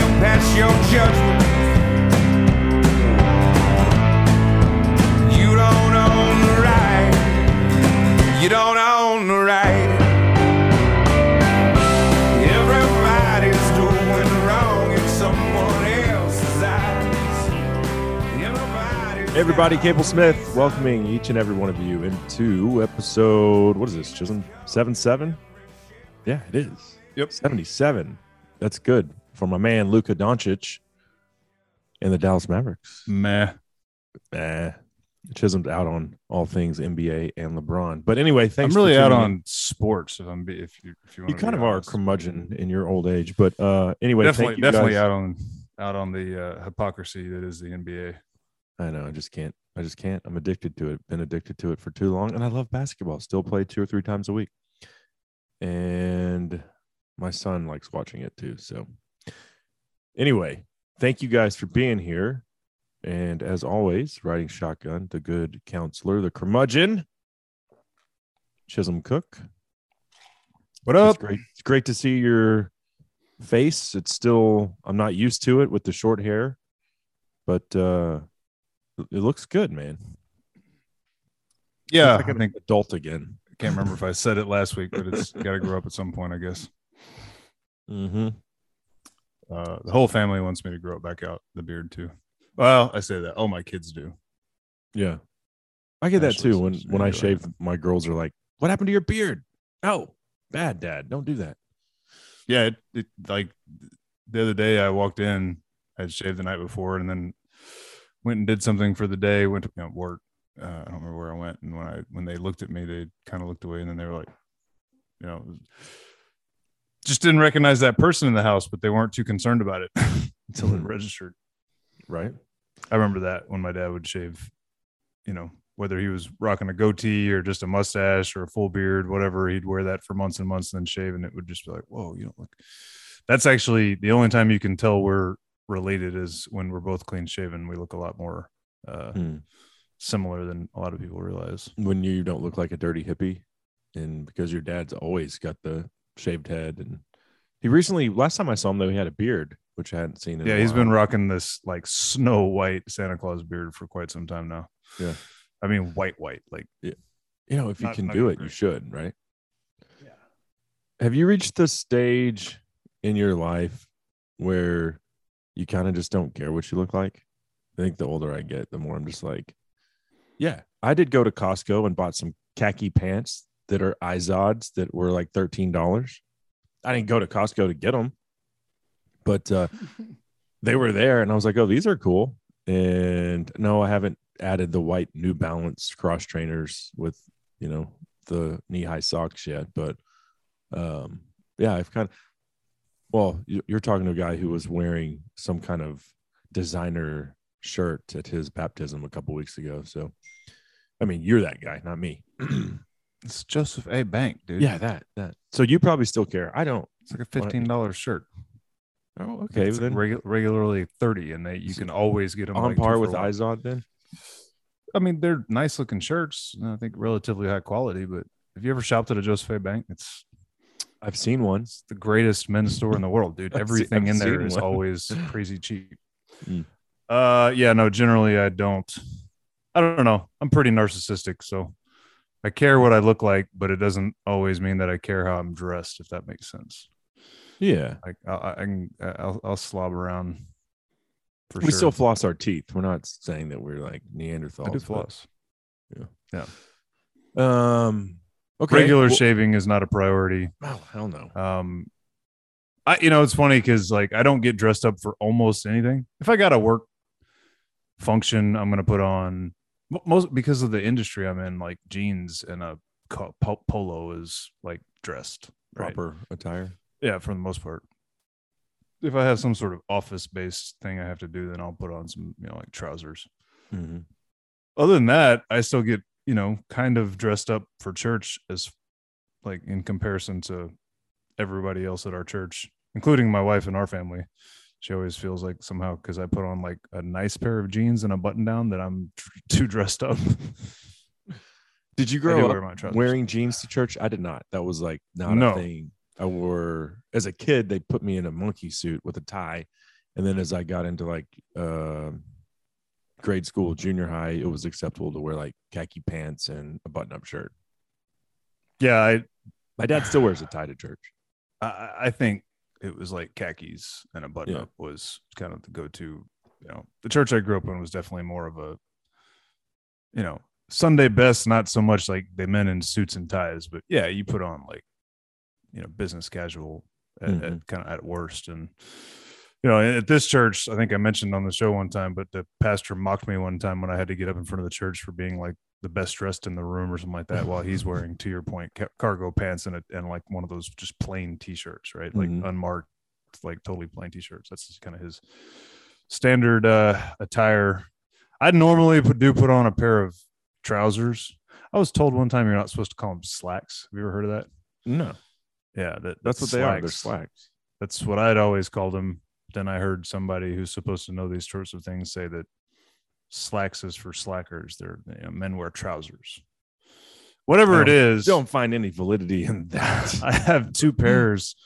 you pass your judgment. You don't own the right. You don't own the right. Everybody's doing wrong in someone else's eyes. Everybody, Cable Smith, welcoming each and every one of you into episode. What is this? Chisholm seven seven? Yeah, it is. Yep. seventy seven. That's good for my man Luka Doncic and the Dallas Mavericks. Meh. Eh, Chisholm's out on all things NBA and LeBron. But anyway, thanks. I'm really out on in. sports. If I'm if you if you want You kind of are a curmudgeon in your old age, but uh, anyway, definitely thank you definitely guys. out on out on the uh, hypocrisy that is the NBA. I know. I just can't. I just can't. I'm addicted to it. Been addicted to it for too long, and I love basketball. Still play two or three times a week, and my son likes watching it too. So, anyway, thank you guys for being here, and as always, riding shotgun, the good counselor, the curmudgeon, Chisholm Cook. What It's up? great. It's great to see your face. It's still. I'm not used to it with the short hair, but uh it looks good, man. Yeah, like I an think adult again. I can't remember if I said it last week, but it's got to grow up at some point, I guess. Mm-hmm. Uh, the whole family wants me to grow it back out the beard too. Well, I say that. Oh, my kids do. Yeah, I get that Ashley too. When when I shave, my girls are like, "What happened to your beard?" Oh, bad, Dad. Don't do that. Yeah, it, it like the other day I walked in, I had shaved the night before, and then went and did something for the day. Went to you know, work. Uh, I don't remember where I went, and when I when they looked at me, they kind of looked away, and then they were like, you know, just didn't recognize that person in the house, but they weren't too concerned about it until it Mhm. registered. Right? I remember that when my dad would shave, you know, whether he was rocking a goatee or just a mustache or a full beard, whatever, he'd wear that for months and months and then shave, and it would just be like, whoa, you don't look. That's actually the only time you can tell we're related is when we're both clean shaven. We look a lot more uh, Hmm. similar than a lot of people realize. When you don't look like a dirty hippie, and because your dad's always got the shaved head, and he recently, last time I saw him though, he had a beard, which I hadn't seen. In Yeah, he's been rocking this like snow white Santa Claus beard for quite some time now. Yeah. I mean, white, white, like You know, if you can do it, you should, right? Yeah. Have you reached the stage in your life where you kind of just don't care what you look like? I think the older I get, the more I'm just like, yeah, I did go to Costco and bought some khaki pants that are Izods that were like $13. I didn't go to Costco to get them, but uh, they were there and I was like, oh, these are cool. And no, I haven't added the white New Balance cross trainers with, you know, the knee high socks yet. But um, yeah, I've kind of, well, you- you're talking to a guy who was wearing some kind of designer shirt at his baptism a couple weeks ago. So, I mean, you're that guy, not me. it's Joseph A. Bank, dude. yeah, that, that. So you probably still care. I don't. It's like a fifteen dollars shirt. Oh, okay. it's then regu- regularly thirty, and they you can always get them on par with Izod then? I mean, they're nice looking shirts. I think relatively high quality. But have you ever shopped at a Joseph A. Bank? It's I've seen one. it's the greatest men's store in the world, dude. Everything in there is one. always crazy cheap. Mm. Uh, yeah, no. Generally, I don't. I don't know. I'm pretty narcissistic, so I care what I look like, but it doesn't always mean that I care how I'm dressed. If that makes sense. Yeah. Like I, I can, I'll, I'll slob around. For we sure. still floss our teeth. We're not saying that we're like Neanderthals. I do but- floss. Um. Okay. Regular well- shaving is not a priority. Oh hell no. Um, I you know it's funny because like I don't get dressed up for almost anything. If I got a work function, I'm gonna put on most because of the industry I'm in. Like jeans and a po- polo is like dressed right? Proper attire. Yeah, for the most part. If I have some sort of office based thing I have to do, then I'll put on some you know like trousers. Mhm. other than that, I still get, you know, kind of dressed up for church as like in comparison to everybody else at our church, including my wife and our family. She always feels like somehow because I put on like a nice pair of jeans and a button down that I'm tr- too dressed up. Did you grow up wear wearing jeans to church? I did not. That was like not No. a thing. I wore as a kid. They put me in a monkey suit with a tie, And then as I got into like uh, grade school, junior high, it was acceptable to wear like khaki pants and a button up shirt. Yeah, I My dad still wears a tie to church. I, I think it was like khakis and a button Yeah. up was kind of the go to. You know, the church I grew up in was definitely more of a, you know, Sunday best. Not so much like they men in suits and ties, but yeah, you put on like, you know, business casual at, Mhm. at kind of at worst. And you know, at this church, I think I mentioned on the show one time, but the pastor mocked me one time when I had to get up in front of the church for being like the best dressed in the room or something like that, while he's wearing, to your point, ca- cargo pants and a, and like one of those just plain t-shirts, right? Like Mhm. unmarked, like totally plain t-shirts. That's just kind of his standard uh attire. I'd normally put, do put on a pair of trousers. I was told one time you're not supposed to call them slacks. Have you ever heard of that? No, Yeah, that that's what they are. They're slacks. that's what I'd always called them. Then I heard somebody who's supposed to know these sorts of things say that slacks is for slackers. They're you know, men wear trousers. Whatever it is, Don't find any validity in that. I have two pairs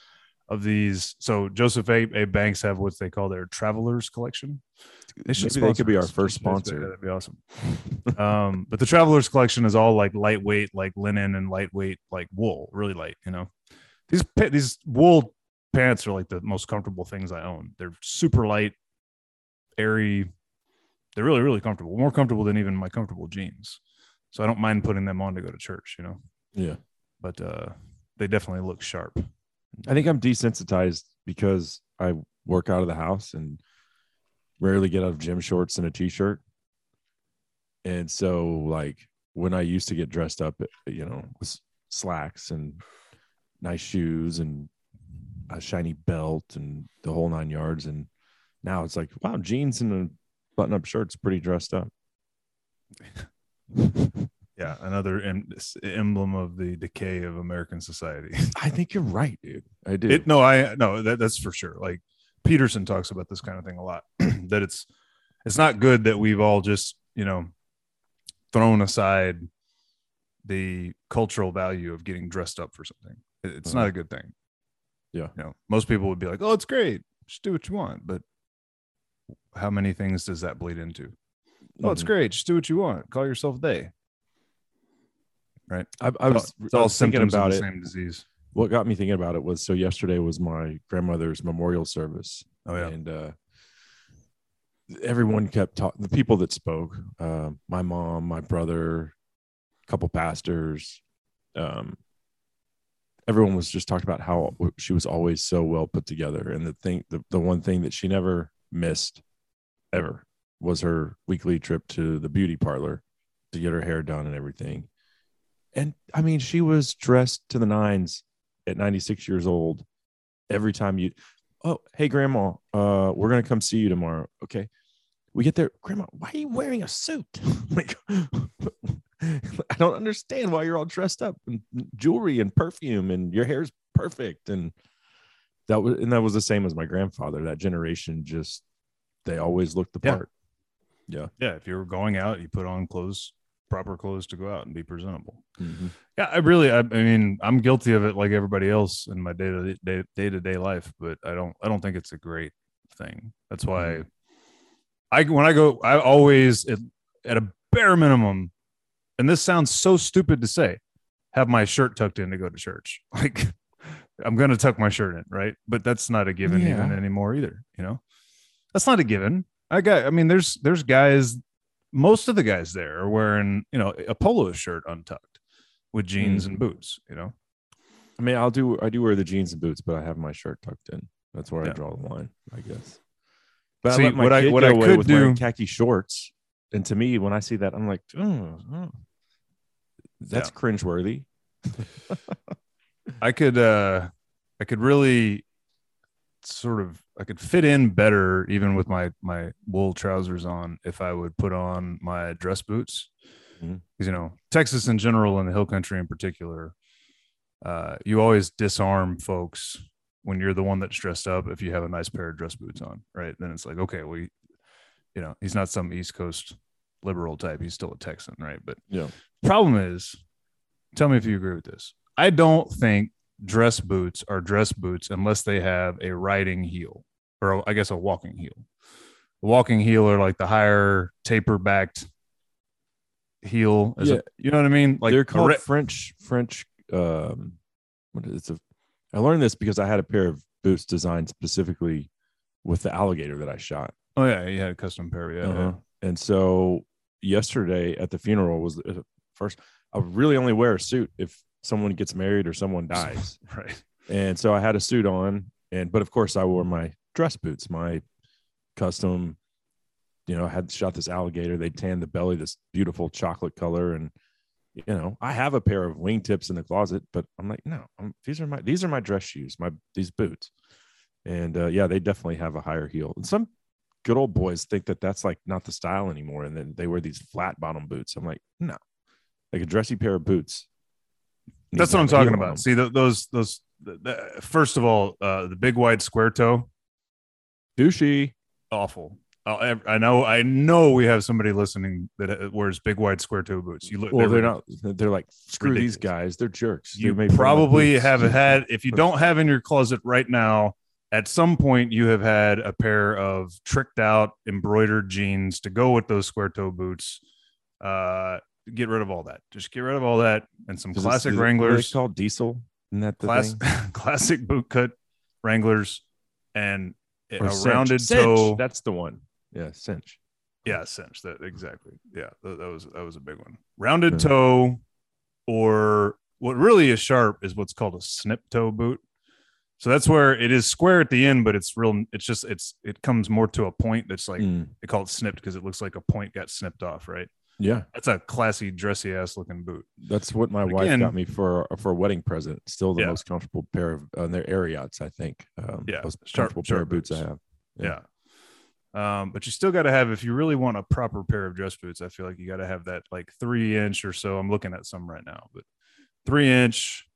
of these. So Joseph A. A. Banks have what they call their travelers collection. Maybe they could be our first sponsor. That'd be awesome. um, but the travelers collection is all like lightweight, like linen and lightweight, like wool, really light. You know, these these wool pants are like the most comfortable things I own. They're super light, airy. They're really really comfortable, more comfortable than even my comfortable jeans. So I don't mind putting them on to go to church. You know, Yeah. but uh, they definitely look sharp. I think I'm desensitized because I work out of the house and rarely get out of gym shorts and a t-shirt. And so like when I used to get dressed up, you know, with slacks and nice shoes and a shiny belt and the whole nine yards. And now it's like, wow, jeans and a button up shirt's pretty dressed up. Yeah, another em- emblem of the decay of American society. I think you're right, dude. I do. It, no, I no, that, that's for sure. Like Peterson talks about this kind of thing a lot. that it's it's not good that we've all just you know thrown aside the cultural value of getting dressed up for something. It- It's not uh-huh. a good thing. Yeah. you know, most people would be like, "Oh, it's great, just do what you want," but how many things does that bleed into? Oh, it's Mhm. great, just do what you want. Call yourself they. Right. I, I was, It's I all was thinking symptoms about of it. same disease. what got me thinking about it was so yesterday was my grandmother's memorial service Oh yeah. and uh everyone kept talking the people that spoke uh, my mom my brother a couple pastors um everyone was just talking about how she was always so well put together and the thing the, the one thing that she never missed ever was her weekly trip to the beauty parlor to get her hair done and everything. And i mean she was dressed to the nines at 96 years old every time you oh hey grandma uh we're gonna come see you tomorrow okay? We get there grandma why are you wearing a suit? Like i don't understand why you're all dressed up in jewelry and perfume and your hair's perfect and that was and that was the same as my grandfather that generation just they always looked the Yeah. part yeah yeah, if you were going out, you put on clothes, proper clothes to go out and be presentable. Mhm. Yeah, I really, I, I mean, I'm guilty of it like everybody else in my day to day day to day life, but I don't, I don't think it's a great thing. That's why I, when I go, I always at, at a bare minimum, and this sounds so stupid to say, have my shirt tucked in to go to church. Like, I'm gonna tuck my shirt in, right? But that's not a given even anymore either. You know, that's not a given. I got. I mean, there's there's guys. Most of the guys there are wearing, you know, a polo shirt untucked with jeans hmm. and boots. You know, i mean i'll do i do wear the jeans and boots but i have my shirt tucked in that's where Yeah. i draw the line i guess but See, I let my what I- what I could do- khaki shorts and to me when i see that i'm like oh, oh. that's Yeah. cringeworthy I could uh I could really sort of I could fit in better even with my my wool trousers on if I would put on my dress boots. Mhm. Because you know, Texas in general and the hill country in particular, uh, you always disarm folks when you're the one that's dressed up if you have a nice pair of dress boots on, right? Then it's like, okay, we you know, he's not some East Coast liberal type. He's still a Texan, right? But Yeah. problem is, tell me if you agree with this. I don't think dress boots are dress boots unless they have a riding heel or I guess a walking heel. A walking heel are like the higher taper backed heel. Yeah. a, you know what I mean? Like they're called re- French French. Um, what is it? I learned this because I had a pair of boots designed specifically with the alligator that I shot. oh yeah, you had a custom pair. Yeah, Uh-huh. And so yesterday at the funeral was the first. I really only wear a suit if someone gets married or someone dies. right. and so I had a suit on, and but of course I wore my dress boots, my custom. You know, I had shot this alligator. They tanned the belly this beautiful chocolate color, and you know, I have a pair of wingtips in the closet, but I'm like, no, I'm, these are my these are my dress shoes, my these boots, and uh, yeah, they definitely have a higher heel. And some good old boys think that that's like not the style anymore, and then they wear these flat bottom boots. I'm like, no, like a dressy pair of boots. That's what I'm have a heel talking about. See th- those those. The, the- first of all, uh, the big wide square toe, douchey. awful. I'll I know, I know, we have somebody listening that uh, wears big wide square toe boots. You look, Well, they're ridiculous. not. They're like screw these guys. They're jerks. You fun probably have had if you don't have in your closet right now at some point you have had a pair of tricked out embroidered jeans to go with those square toe boots uh get rid of all that just get rid of all that and some it's- classic is it- what wranglers They called diesel. Isn't that the class, thing? classic boot cut wranglers and a cinch. rounded Cinch, toe That's the one. Yeah, cinch. yeah cinch that exactly yeah that, that was that was a big one rounded Yeah. toe or what really is sharp is what's called a snip toe boot so that's where it is square at the end but it's real it's just it's it comes more to a point that's like Mm, they call it snipped because it looks like a point got snipped off right yeah, that's a classy dressy ass looking boot that's what my But wife again- got me for for a wedding present. Still the Yeah. most comfortable pair of uh, they're Ariats, I think. Um, Yeah, most sharp- comfortable pair sharp of boots, I have. yeah, Yeah. Um, but you still got to have if you really want a proper pair of dress boots i feel like you got to have that like three inch or so i'm looking at some right now but three inch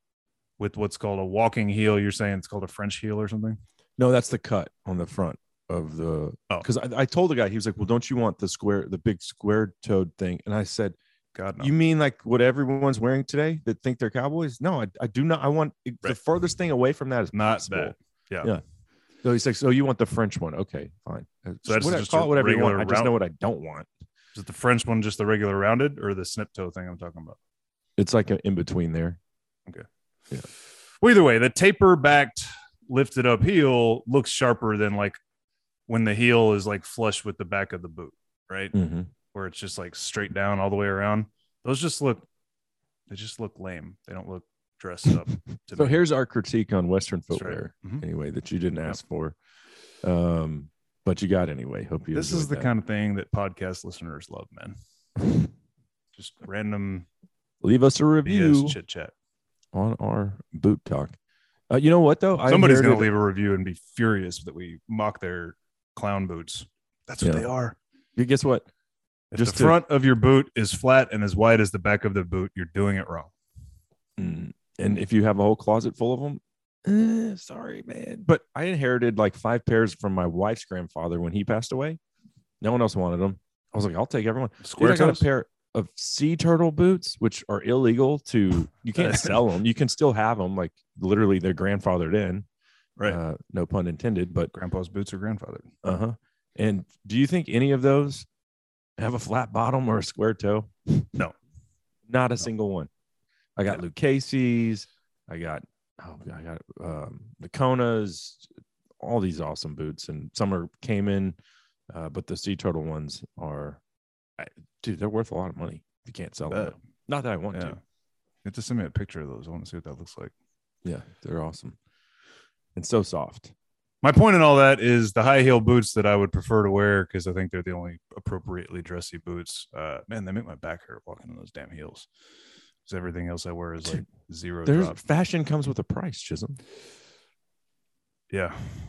with what's called a walking heel you're saying it's called a french heel or something No, that's the cut on the front of the. Oh. Because I, I told the guy he was like, "Well, don't you want the square, the big square toed thing?" And I said, god no. You mean like what everyone's wearing today that think they're cowboys? No, I, I do not. I want the Right. furthest thing away from that is not possible. that yeah. Yeah. So he's like, so you want the French one? Okay, fine. So that's what- just call it whatever you want. I just round- know what I don't want. is it the french one just the regular rounded or the snip toe thing i'm talking about It's like an in between there. Well either way the taper backed lifted up heel looks sharper than like when the heel is like flush with the back of the boot right Mm-hmm. where it's just like straight down all the way around. Those just look, they just look lame. They don't look dressed up. To So me. here's our critique on Western That's right. footwear. Mhm. Anyway, that you didn't ask for, um, but you got anyway. Hope you. this is the kind of thing that podcast listeners love, man. Just random leave us a review chit chat. On our boot talk. Uh, you know what though? Somebody's going to leave a review and be furious that we mock their clown boots. That's what Yeah. they are. You Guess what? If Just the to- front of your boot is flat and as wide as the back of the boot, you're doing it wrong. Mm, And if you have a whole closet full of them, eh, sorry, man. But I inherited like five pairs from my wife's grandfather when he passed away. No one else wanted them. I was like, I'll take everyone. Dude, Square I got a pair of sea turtle boots, which are illegal to. You can't sell them. You can still have them. Like literally, they're grandfathered in. Right. Uh, no pun intended. But Grandpa's boots are grandfathered. uh huh. And do you think any of those have a flat bottom or a square toe? No. Not a No. single one. I got Yeah. Lucchese's. I got oh, I got um, the Konas. All these awesome boots, and some are came in, uh, but the sea turtle ones are, I, dude, they're worth a lot of money. You can't sell them. Not that I want Yeah. to. You have to send me a picture of those. I want to see what that looks like. Yeah, they're awesome, and so soft. My point in all that is the high heel boots that I would prefer to wear because I think they're the only appropriately dressy boots. Uh, man, they make my back hurt walking in those damn heels. Because everything else I wear is like zero There's drop. fashion comes with a price, Chisholm. Yeah,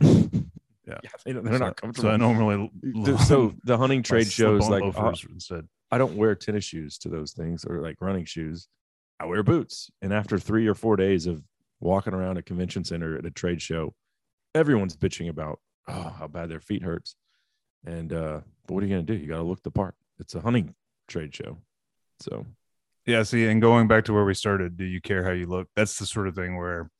Yeah, they don't, they're so, not comfortable. So I normally The- so the hunting trade shows like uh. I don't wear tennis shoes to those things or like running shoes. I wear boots. And after three or four days of walking around a convention center at a trade show, everyone's bitching about oh how bad their feet hurts. And uh, but what are you gonna do? You gotta look the part. It's a hunting trade show. So Yeah, see, and going back to where we started, do you care how you look? That's the sort of thing where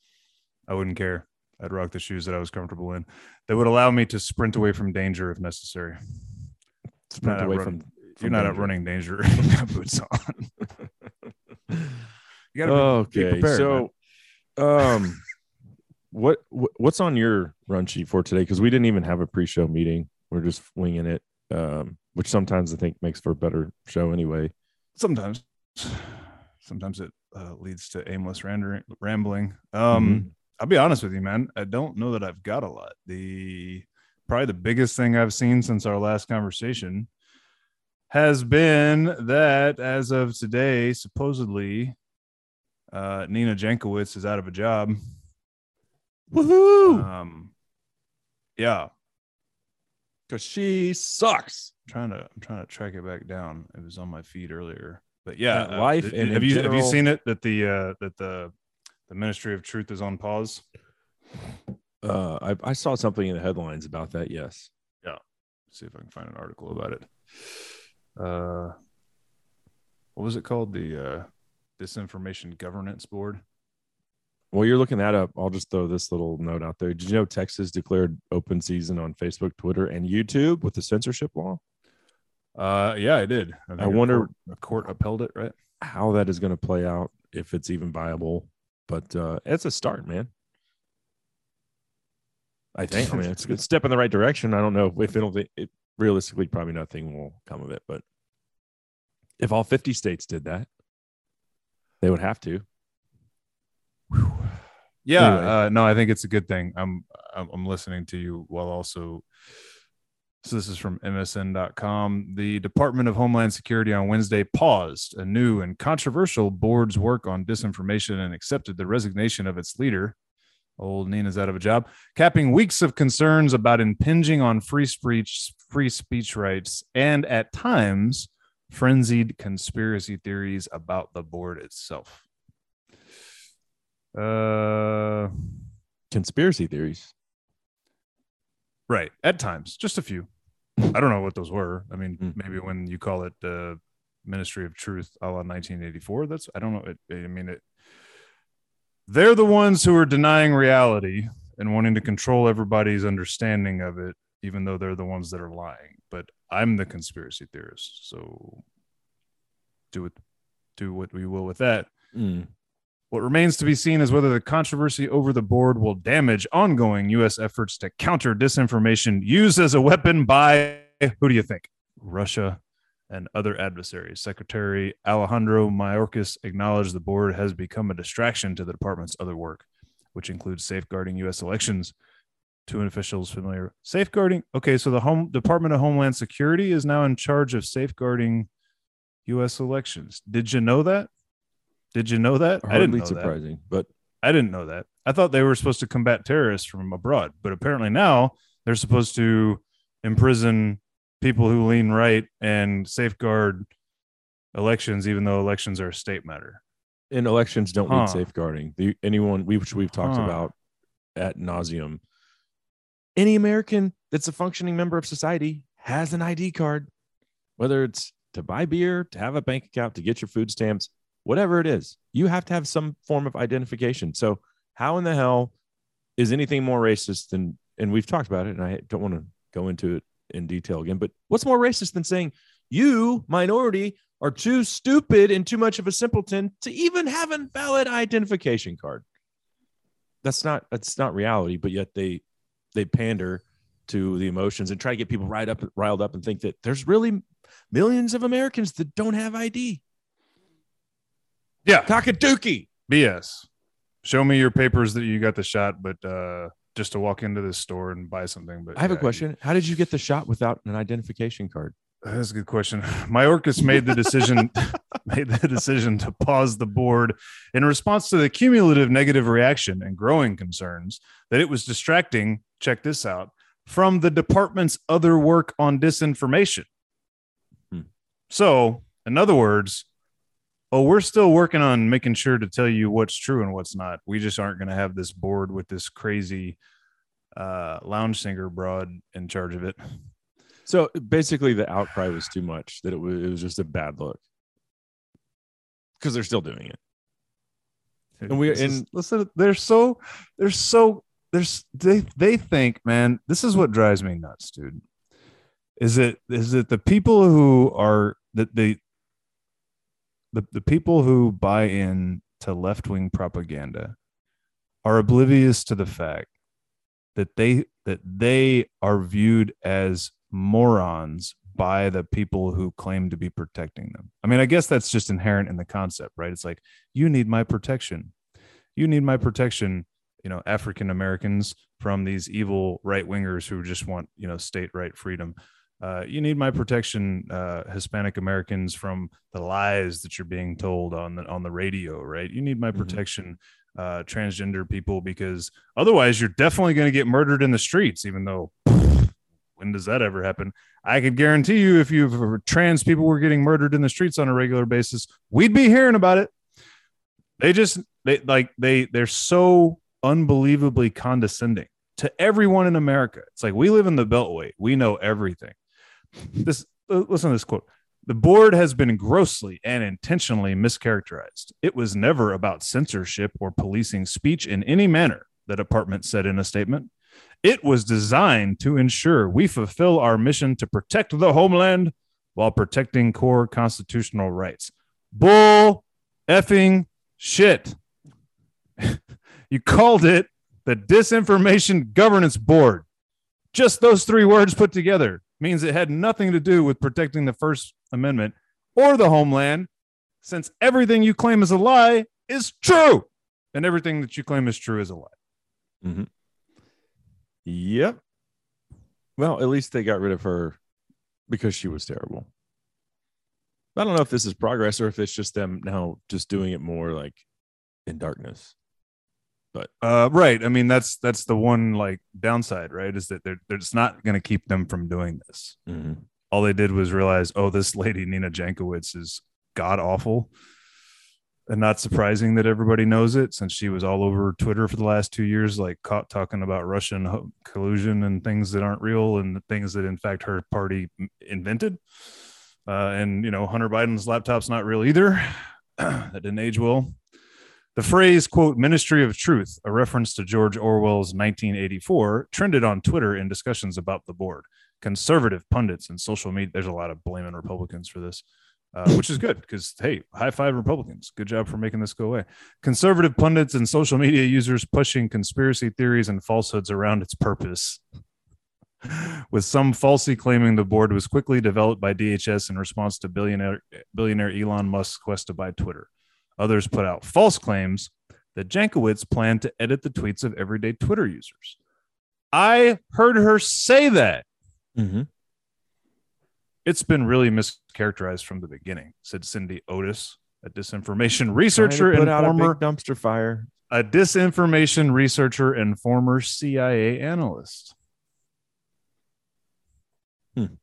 I wouldn't care. I'd rock the shoes that I was comfortable in. That would allow me to sprint away from danger if necessary. Sprint Not away outrun- from. You're not danger. outrunning danger. Boots on. You gotta be- be Okay, prepared, man. so, um, what what- what's on your run sheet for today? Because we didn't even have a pre-show meeting. We're just winging it, um, which sometimes I think makes for a better show anyway. sometimes, sometimes it uh, leads to aimless rambling. Um, I'll be honest with you, man. I don't know that I've got a lot. The probably the biggest thing I've seen since our last conversation has been that as of today, supposedly, uh, Nina Jankowicz is out of a job. Woohoo! Um, yeah, Because she sucks. I'm trying to I'm trying to track it back down. It was on my feed earlier, but yeah, life uh, and have you have you seen it that the uh, that the the Ministry of Truth is on pause? Uh, I, I saw something in the headlines about that. Yes. Yeah. See if I can find an article about it. Uh, what was it called? The uh, Disinformation Governance Board. Well, you're looking that up. I'll just throw this little note out there. Did you know Texas declared open season on Facebook, Twitter, and YouTube with the censorship law? Uh, yeah, I did. I, I a wonder- court, a court upheld it, right? How that is going to play out, if it's even viable. But uh, it's a start, man. I think. I mean, it's a good step in the right direction. I don't know if it'll. It realistically, probably nothing will come of it. But if all 50 states did that, they would have to. Yeah, Anyway. uh, no, I think it's a good thing. I'm, I'm I'm listening to you while also. So this is from MSN.com. The Department of Homeland Security on Wednesday paused a new and controversial board's work on disinformation and accepted the resignation of its leader. Old Nina's out of a job, capping weeks of concerns about impinging on free speech, free speech rights, and at times frenzied conspiracy theories about the board itself. Uh, Conspiracy theories. Right. At times, just a few. I don't know what those were. I mean, Mm. maybe when you call it the Ministry of Truth, a la 1984. That's I don't know. It, I mean, it. They're the ones who are denying reality and wanting to control everybody's understanding of it, even though they're the ones that are lying. But I'm the conspiracy theorist, so do it. Do what we will with that. Mm. What remains to be seen is whether the controversy over the board will damage ongoing U.S. efforts to counter disinformation used as a weapon by who do you think? Russia and other adversaries. Secretary Alejandro Mayorkas acknowledged the board has become a distraction to the department's other work, which includes safeguarding U.S. elections. Two officials familiar safeguarding. Okay, so the home Department of Homeland Security is now in charge of safeguarding U.S. elections. Did you know that? Did you know that? I didn't Hardly know that. surprising, but I didn't know that. I thought they were supposed to combat terrorists from abroad, but apparently now they're supposed to imprison people who lean right and safeguard elections, even though elections are a state matter. and elections don't Huh. need safeguarding. The, anyone we which we've talked Huh. about at nauseum. Any American that's a functioning member of society has an ID card, whether it's to buy beer, to have a bank account, to get your food stamps, whatever it is. You have to have some form of identification. So, how in the hell is anything more racist than? And we've talked about it, and I don't want to go into it in detail again. But what's more racist than saying you, minority, are too stupid and too much of a simpleton to even have a valid identification card. That's not that's not reality, but yet they they pander to the emotions and try to get people riled up riled up and think that there's really millions of Americans that don't have ID. Yeah, Cockadookie. BS. Show me your papers that you got the shot, but uh, just to walk into this store and buy something. But I have a yeah, question. How did you get the shot without an identification card? That's a good question. Mayorkas made the decision made the decision to pause the board in response to the cumulative negative reaction and growing concerns that it was distracting, check this out, from the department's other work on disinformation. Hmm. So, in other words, oh, we're still working on making sure to tell you what's true and what's not. We just aren't going to have this board with this crazy uh, lounge singer broad in charge of it. So basically, the outcry was too much that it was, it was just a bad look because they're still doing it. And we- This is- and- listen, they're so they're so there's they they think, man, this is what drives me nuts, dude. Is it is it the people who are that they the, the people who buy in to left-wing propaganda are oblivious to the fact that they that they are viewed as morons by the people who claim to be protecting them. I mean, I guess that's just inherent in the concept, right? It's like you need my protection. You need my protection, you know, African Americans from these evil right wingers who just want, you know, state right freedom. Uh, you need my protection, uh, Hispanic Americans, from the lies that you're being told on the on the radio, right? You need my Mhm. protection, uh, transgender people, because otherwise you're definitely going to get murdered in the streets. Even though, when does that ever happen? I could guarantee you, if you trans people were getting murdered in the streets on a regular basis, we'd be hearing about it. They just they like they they're so unbelievably condescending to everyone in America. It's like we live in the Beltway. We know everything. This uh, listen to this quote. The board has been grossly and intentionally mischaracterized. It was never about censorship or policing speech in any manner, the department said in a statement. It was designed to ensure we fulfill our mission to protect the homeland while protecting core constitutional rights. Bull effing shit. you called it the Disinformation Governance Board. Just those three words put together means it had nothing to do with protecting the First Amendment or the homeland, since everything you claim is a lie is true, and everything that you claim is true is a lie. Mm-hmm. Yep. Well, at least they got rid of her because she was terrible. I don't know if this is progress or if it's just them now just doing it more like in darkness. But uh, right. I mean, that's that's the one like downside, right? Is that they're they're just not going to keep them from doing this. All they did was realize, oh, this lady Nina Jankowicz is god awful, and not surprising that everybody knows it since she was all over Twitter for the last two years, like caught talking about Russian collusion and things that aren't real and the things that in fact her party invented. Uh, and you know, Hunter Biden's laptop's not real either. that didn't age well. The phrase, quote, ministry of truth, a reference to George Orwell's 1984, trended on Twitter in discussions about the board. Conservative pundits and social media, there's a lot of blaming Republicans for this, uh, which is good because, hey, high five Republicans. Good job for making this go away. Conservative pundits and social media users pushing conspiracy theories and falsehoods around its purpose. With some falsely claiming the board was quickly developed by DHS in response to billionaire, billionaire Elon Musk's quest to buy Twitter. Others put out false claims that Jankowicz planned to edit the tweets of everyday Twitter users. I heard her say that. Mm-hmm. It's been really mischaracterized from the beginning, said Cindy Otis, a disinformation researcher and former big dumpster fire. a disinformation researcher and former CIA analyst. Hmm.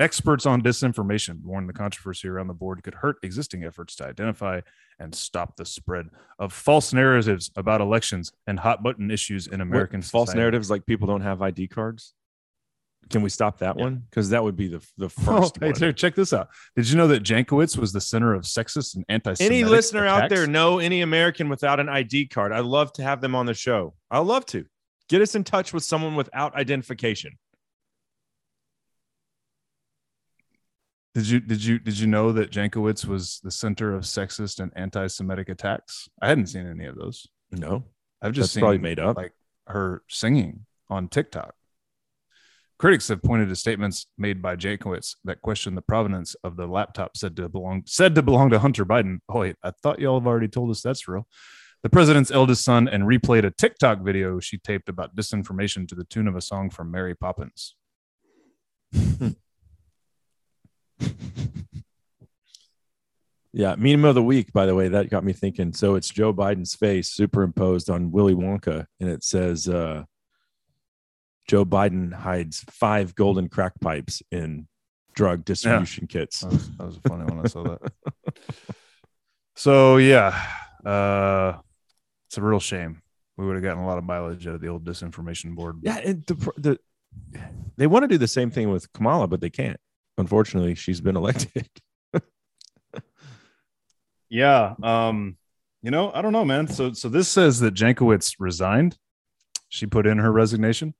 Experts on disinformation warn the controversy around the board could hurt existing efforts to identify and stop the spread of false narratives about elections and hot button issues in American What, false narratives like people don't have ID cards. Can we stop that one? Because that would be the the Oh, first hey, one. check, check this out. Did you know that Jankowicz was the center of sexist and anti-Semitic Any listener out there know any American without an ID card? I'd love to have them on the show. I'd love to get us in touch with someone without identification. Did you did you did you know that Jankowicz was the center of sexist and anti-Semitic attacks? I hadn't seen any of those. No, I've just seen probably made up. like her singing on TikTok. Critics have pointed to statements made by Jankowicz that question the provenance of the laptop said to belong said to belong to Hunter Biden. Oh wait, I thought y'all have already told us that's real. The president's eldest son and replayed a TikTok video she taped about disinformation to the tune of a song from Mary Poppins. Yeah, meme of the week, by the way, that got me thinking. So it's Joe Biden's face superimposed on Willy Wonka, and it says uh, Joe Biden hides five golden crack pipes in drug distribution kits. That was, that was funny when I saw that. So yeah, uh, it's a real shame. We would have gotten a lot of mileage out of the old disinformation board. Yeah, and the, the they want to do the same thing with Kamala, but they can't. Unfortunately, she's been elected. Yeah. Um, You know, I don't know, man. So so this says that Jankowicz resigned. She put in her resignation.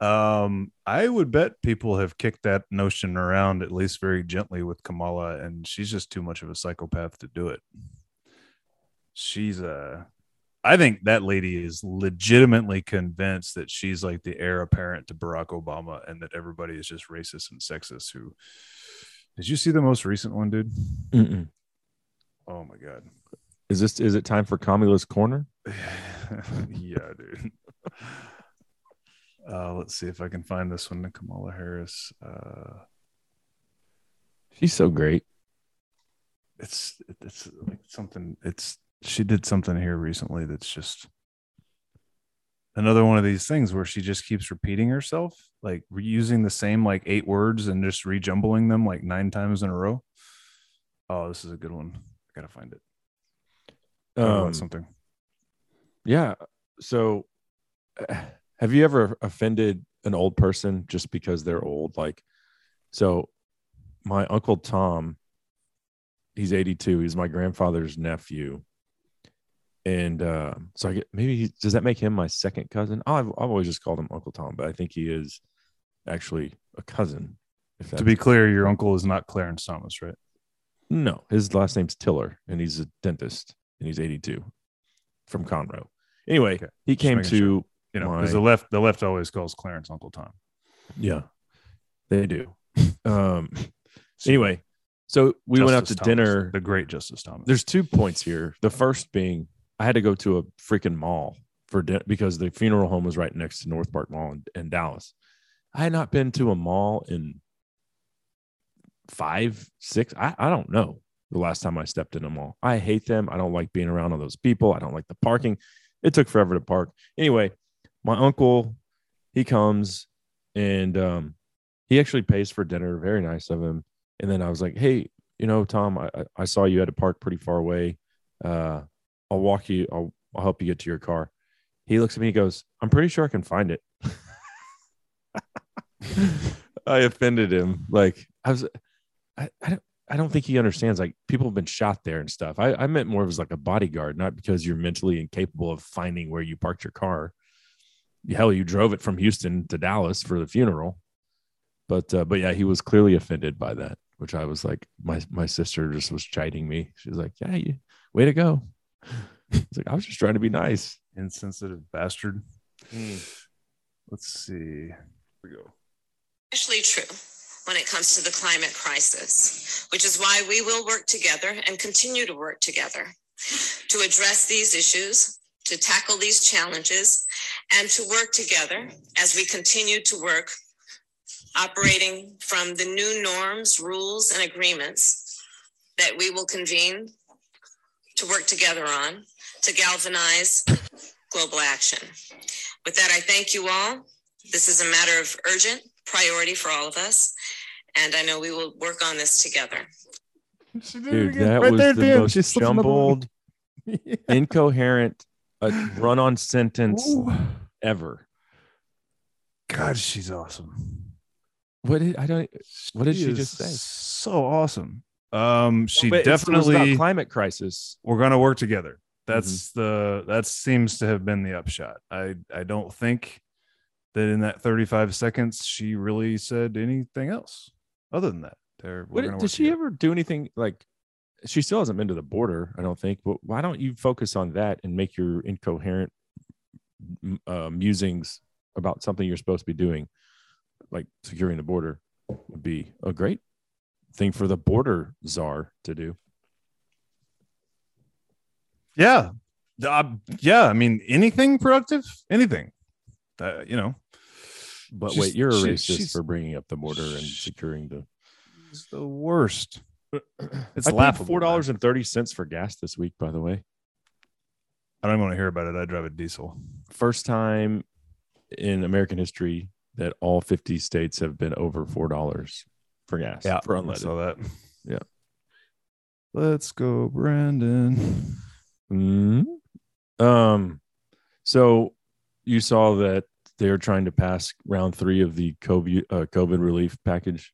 Um, I would bet people have kicked that notion around at least very gently with Kamala, and she's just too much of a psychopath to do it. She's a I think that lady is legitimately convinced that she's like the heir apparent to Barack Obama and that everybody is just racist and sexist. Who did you see the most recent one, dude? Mm-mm. Oh my god. Is this is it time for Kamala's corner? yeah, dude. Uh, let's see if I can find this one. Kamala Harris. Uh, She's so great. it's it's like something. It's she did something here recently that's just another one of these things where she just keeps repeating herself, like reusing the same like eight words and just rejumbling them like nine times in a row. Oh, this is a good one. I gotta find it. Um, something. Yeah. So, have you ever offended an old person just because they're old? Like, so my uncle Tom, he's 82. He's my grandfather's nephew. And uh, so I get maybe he, does that make him my second cousin? Oh, I've, I've always just called him Uncle Tom, but I think he is actually a cousin. If To be clear, your uncle is not Clarence Thomas, right? no, his last name's Tiller, and he's a dentist, and he's 82 from Conroe. Anyway, Okay. he came to sure. You know, because My- the left the left always calls Clarence Uncle Tom. Yeah, they do. Um, anyway, so we went out to Thomas, dinner. the great Justice Thomas. There's two points here. The first being I had to go to a freaking mall for dinner because the funeral home was right next to North Park Mall in, in Dallas. I had not been to a mall in five, six. I, I don't know the last time I stepped in a mall. I hate them. I don't like being around all those people. I don't like the parking. It took forever to park. Anyway, my uncle, he comes and um, he actually pays for dinner. Very nice of him. And then I was like, hey, you know, Tom, I, I- saw you had to park pretty far away. Uh, I'll walk you. I'll, I'll help you get to your car. He looks at me. He goes, I'm pretty sure I can find it. I offended him. Like I was, I, I don't, I don't think he understands. Like people have been shot there and stuff. I, I meant more of as like a bodyguard, not because you're mentally incapable of finding where you parked your car. Hell, you drove it from Houston to Dallas for the funeral. But uh, but yeah, he was clearly offended by that, which I was like, my my sister just was chiding me. She was like, "Yeah, you way to go." It's like I was just trying to be nice. insensitive bastard. Hmm. Let's see. Here we go. especially true when it comes to the climate crisis, which is why we will work together and continue to work together to address these issues, to tackle these challenges, and to work together as we continue to work operating from the new norms, rules, and agreements that we will convene to work together on to galvanize global action. With that, I thank you all. This is a matter of urgent priority for all of us. And I know we will work on this together. Dude, that was the most jumbled, Yeah. incoherent, uh, run-on sentence Ooh. ever. God, she's awesome. What did I don't? What did she is just say? So awesome. Um, she about definitely. climate crisis. we're gonna work together. That's Mm-hmm. the that seems to have been the upshot. I I don't think that in that 35 seconds she really said anything else other than that. There, What, did she together. ever do anything like? She still hasn't been to the border, I don't think. But why don't you focus on that and make your incoherent uh, musings about something you're supposed to be doing, like securing the border, would be a great thing for the border czar to do. Yeah, uh, yeah. I mean, anything productive, anything. Uh, you know, But She's- wait, you're a racist for bringing up the border and securing the. it's the worst. It's I laughable. Four dollars and thirty for gas this week. By the way, I don't even want to hear about it. I drive a diesel. first time in American history that all fifty states have been over four dollars for gas. Yeah, for I unleaded. saw that. Yeah. Let's go, Brandon. Mhm. Um, so you saw that they're trying to pass round three of the COVID uh, COVID relief package.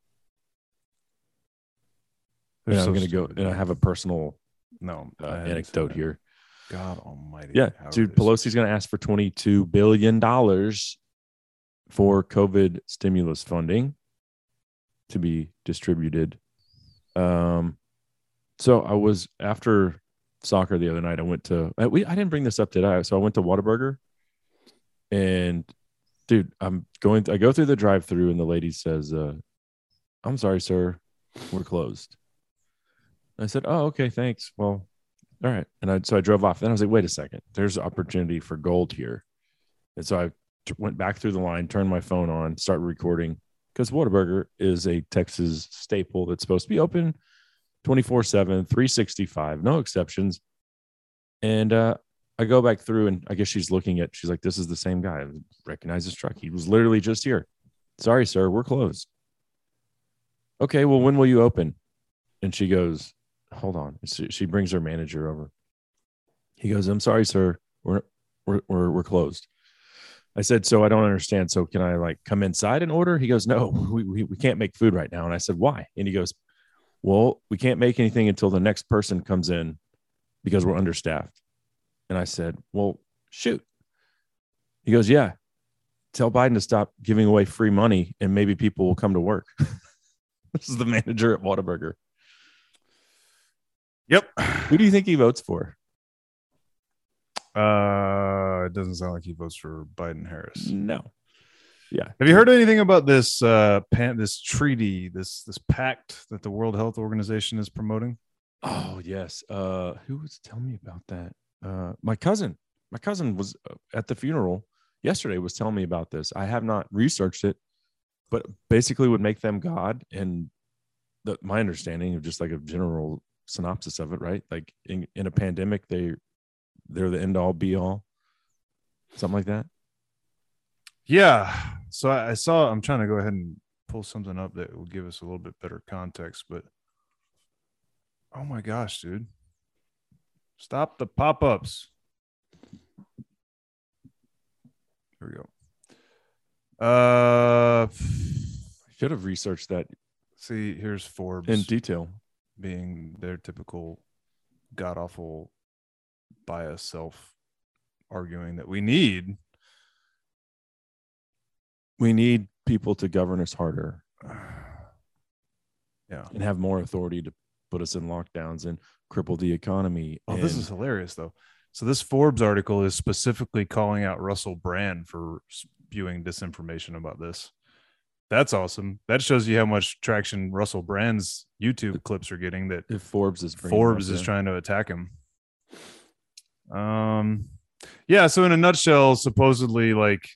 They're and I'm going to go and I have a personal No uh, I anecdote here. God Almighty. Yeah, dude. Pelosi's going to ask for twenty-two billion dollars for COVID stimulus funding to be distributed. Um, so I was after soccer the other night. I went to I, we I didn't bring this up today. So I went to Whataburger, and dude, I'm going. I go through the drive-through, and the lady says, uh, "I'm sorry, sir, we're closed." I said, "Oh, okay, thanks. Well, all right." And I so I drove off. Then I was like, "Wait a second. There's opportunity for gold here." And so I t- went back through the line, turned my phone on, started recording because Whataburger is a Texas staple that's supposed to be open 24 7, 365, no exceptions. And uh, I go back through and I guess she's looking at, she's like, this is the same guy. I recognize his truck. He was literally just here. Sorry, sir, we're closed. Okay, well, when will you open? And she goes, hold on. She, she brings her manager over. He goes, I'm sorry, sir. We're, we're, we're, we're closed. I said, so I don't understand. So can I like come inside and order? He goes, no, we, we, we can't make food right now. And I said, why? And he goes, well, we can't make anything until the next person comes in because we're understaffed. And I said, well, shoot. He goes, yeah, tell Biden to stop giving away free money and maybe people will come to work. this is the manager at Whataburger. Yep. Who do you think he votes for? Uh, it doesn't sound like he votes for Biden Harris. No. Yeah. Have you heard anything about this uh pan- this treaty, this this pact that the World Health Organization is promoting? Oh yes. Uh, who was telling me about that? Uh, my cousin. My cousin was uh, at the funeral yesterday. Was telling me about this. I have not researched it, but basically would make them God. And the, my understanding of just like a general synopsis of it, right? Like in, in a pandemic, they they're the end all be all, something like that. Yeah. So I, I saw I'm trying to go ahead and pull something up that will give us a little bit better context, but oh my gosh, dude. Stop the pop-ups. Here we go. Uh I Should have researched that see here's Forbes in detail. being their typical god awful bias self arguing that we need We need people to govern us harder. Yeah. And have more authority to put us in lockdowns and cripple the economy. oh this is hilarious though. So this forbes article is specifically calling out russell brand for spewing disinformation about this. That's awesome. That shows you how much traction russell brand's youtube clips are getting that if Forbes is Forbes is trying to attack him. Um, yeah. So in a nutshell, supposedly, like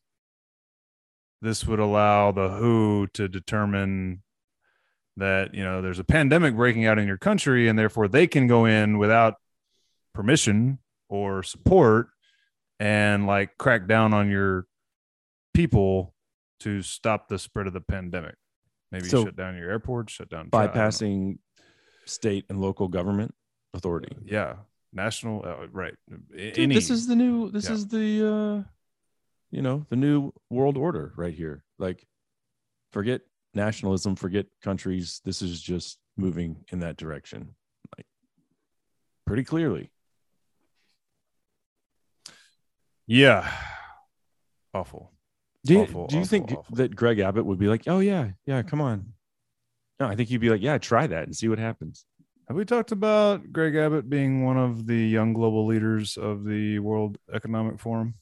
this would allow the WHO to determine that you know there's a pandemic breaking out in your country, and therefore they can go in without permission or support and like crack down on your people to stop the spread of the pandemic. Maybe So- shut down your airport, shut down tra- I don't know. bypassing state and local government authority. yeah national uh, right Dude, any this is the new this yeah. is the uh you know the new world order right here. Like forget nationalism forget countries. This is just moving in that direction like pretty clearly. Yeah. Awful. Do you, Awful, do you awful, think awful. that greg abbott would be like oh yeah yeah come on. No i think he'd be like yeah try that and see what happens have we talked about greg abbott being one of the young global leaders of the world economic forum?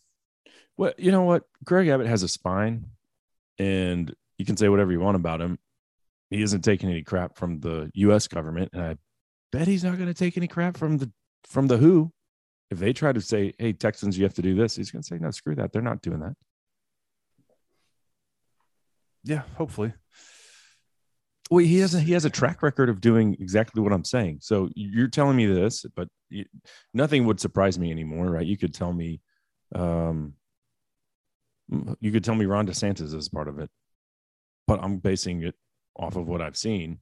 Well you know what? Greg abbott has a spine and you can say whatever you want about him. He isn't taking any crap from the us government and i bet he's not going to take any crap from the from the who if they try to say hey texans you have to do this he's going to say no screw that. They're not doing that. Yeah hopefully well he has a, he has a track record of doing exactly what i'm saying. So you're telling me this but you, nothing would surprise me anymore right? You could tell me um you could tell me ron desantis is part of it but i'm basing it off of what i've seen.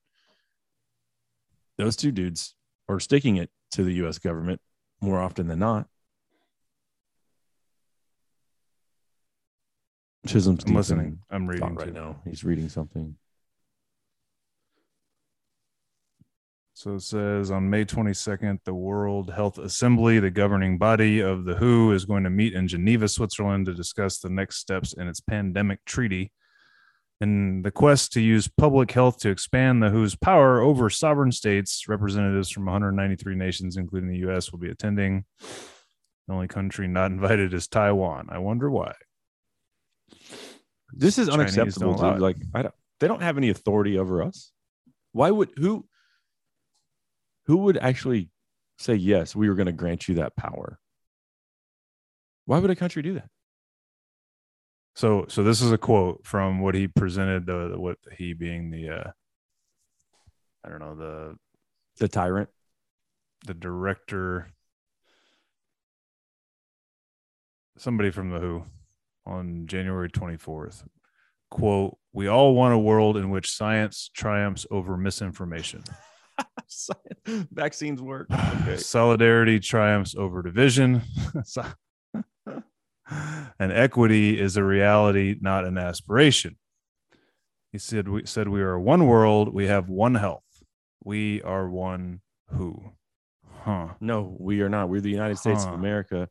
Those two dudes are sticking it to the us government more often than not. Chisholm's i'm listening. i'm reading right now. He's reading something So it says on May 22nd, the World Health Assembly, the governing body of the WHO, is going to meet in Geneva, Switzerland to discuss the next steps in its pandemic treaty. In the quest to use public health to expand the WHO's power over sovereign states, representatives from 193 nations, including the US, will be attending. The only country not invited is Taiwan. I wonder why. This is Chinese unacceptable, dude. Like, I don't. They don't have any authority over us. Why would who? Who would actually say yes? We were going to grant you that power. Why would a country do that? So, so this is a quote from what he presented. The, the what he being the, uh, I don't know the The tyrant. the director, somebody from the WHO on January 24th. Quote, we all want a world in which science triumphs over misinformation. Vaccines work. Solidarity triumphs over division. And equity is a reality, not an aspiration. He said, we said we are one world, we have one health. We are one who. Huh. No, we are not. We're the United States Huh. of America.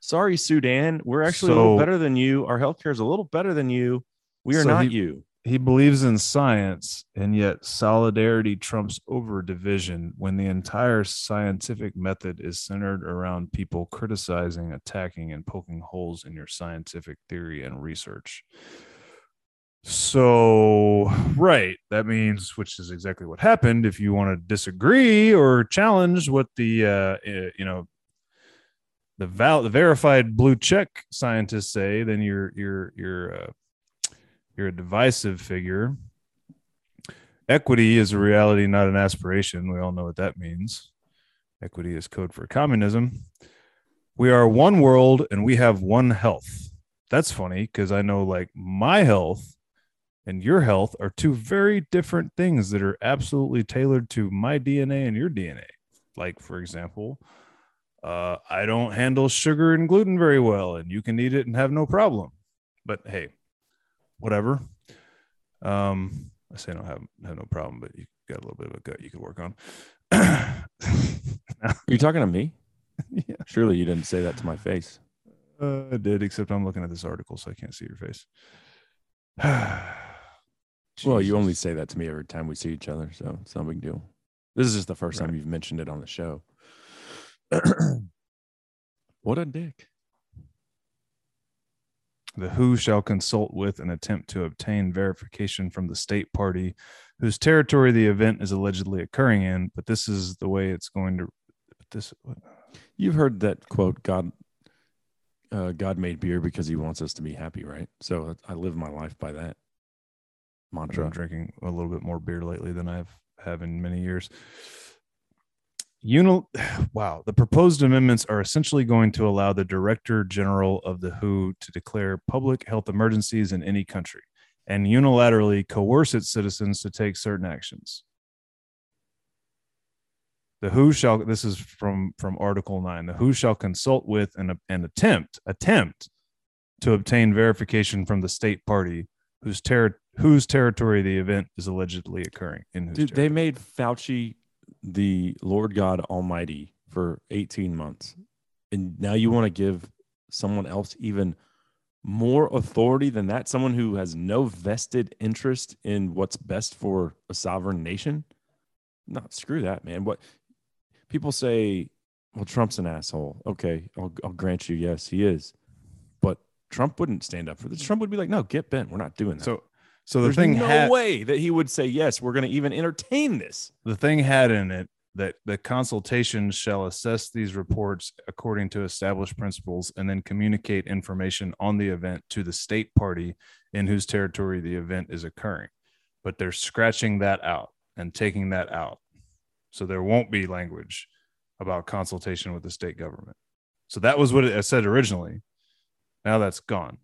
Sorry, Sudan. We're actually a little better than you. Our healthcare is a little better than you. We are So not he- you. He believes in science and yet solidarity trumps over division when the entire scientific method is centered around people criticizing attacking and poking holes in your scientific theory and research. So right that means which is exactly what happened if you want to disagree or challenge what the uh, uh, you know the val- the verified blue check scientists say then you're you're you're uh, you're a divisive figure. Equity is a reality, not an aspiration. We all know what that means. Equity is code for communism. We are one world and we have one health. That's funny because I know like my health and your health are two very different things that are absolutely tailored to my DNA and your DNA. Like, for example, uh, I don't handle sugar and gluten very well, and you can eat it and have no problem. But hey, whatever. Um, I say I don't have have no problem, but you got a little bit of a gut you could work on. Are you talking to me? yeah, Surely you didn't say that to my face. uh, I did, except I'm looking at this article, so I can't see your face. Well, you only say that to me every time we see each other, so it's no big deal. This is just the first time you've mentioned it on the show. what a dick. The WHO shall consult with and attempt to obtain verification from the state party whose territory the event is allegedly occurring in. But this is the way it's going to. This You've heard that quote, God uh, God made beer because he wants us to be happy, right? So I live my life by that I've mantra. been drinking a little bit more beer lately than I've have in many years. Uni- wow, the proposed amendments are essentially going to allow the Director General of the WHO to declare public health emergencies in any country and unilaterally coerce its citizens to take certain actions. The WHO shall this is from from Article 9. The WHO shall consult with and, and attempt attempt to obtain verification from the state party whose ter- whose territory the event is allegedly occurring in whose Dude, they made Fauci the Lord God Almighty for 18 months. And now you want to give someone else even more authority than that? Someone who has no vested interest in what's best for a sovereign nation? No, screw that, man. What people say, well, Trump's an asshole. Okay, I'll, I'll grant you, yes, he is. But Trump wouldn't stand up for this. Trump would be like, no, get bent. We're not doing that. so so the There's thing no had, way that he would say, yes, we're going to even entertain this. the thing had in it that the consultation shall assess these reports according to established principles and then communicate information on the event to the state party in whose territory the event is occurring. But they're scratching that out and taking that out. So there won't be language about consultation with the state government. So that was what it said originally. Now that's gone.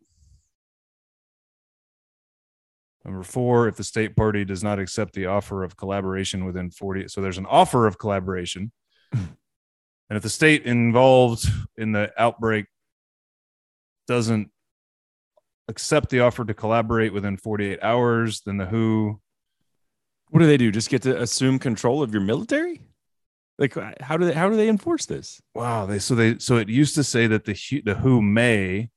Number four, if the state party does not accept the offer of collaboration within 40, so there's an offer of collaboration. and if the state involved in the outbreak doesn't accept the offer to collaborate within 48 hours, then the WHO What do they do? Just get to assume control of your military? Like how do they how do they enforce this? Wow, they so they so it used to say that the the WHO may,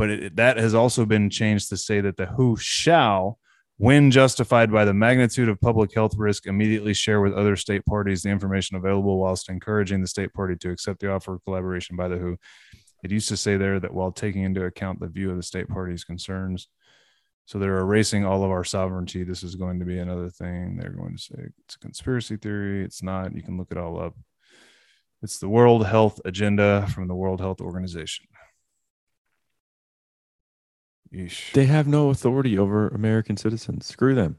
but it, that has also been changed to say that the WHO shall, when justified by the magnitude of public health risk, immediately share with other state parties the information available, whilst encouraging the state party to accept the offer of collaboration by the WHO. It used to say there that while taking into account the view of the state party's concerns, so they're erasing all of our sovereignty. This is going to be another thing. They're going to say it's a conspiracy theory. It's not. You can look it all up. It's the World Health Agenda from the World Health Organization. Yeesh. They have no authority over American citizens. Screw them.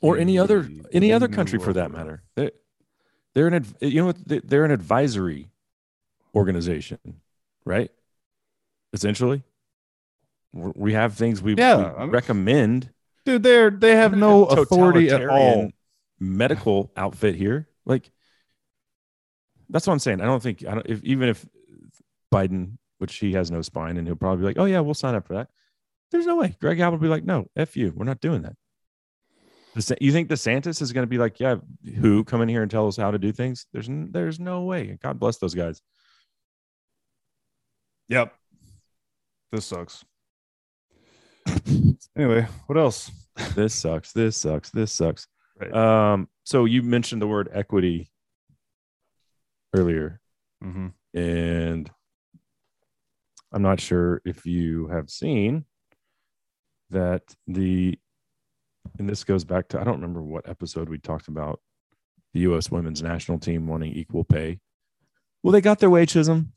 Or any other any other country for that matter. They, they're an you know what they're an advisory organization, right? Essentially, We- we have things we, Yeah, we I mean- recommend. Dude, they're they have no authority at all. Medical outfit here, like that's what I'm saying. I don't think I don't if even if Biden, which he has no spine, and he'll probably be like, "Oh yeah, we'll sign up for that." There's no way. Greg Abbott will be like, "No, f you, we're not doing that." You think DeSantis is going to be like, "Yeah, who come in here and tell us how to do things?" There's there's no way. God bless those guys. Yep. This sucks. anyway, what else? This sucks. This sucks. This sucks. Right. Um. So you mentioned the word equity earlier. Mm-hmm. and I'm not sure if you have seen that the and this goes back to I don't remember what episode we talked about the U.S. women's national team wanting equal pay. Well, they got their way, Chisholm,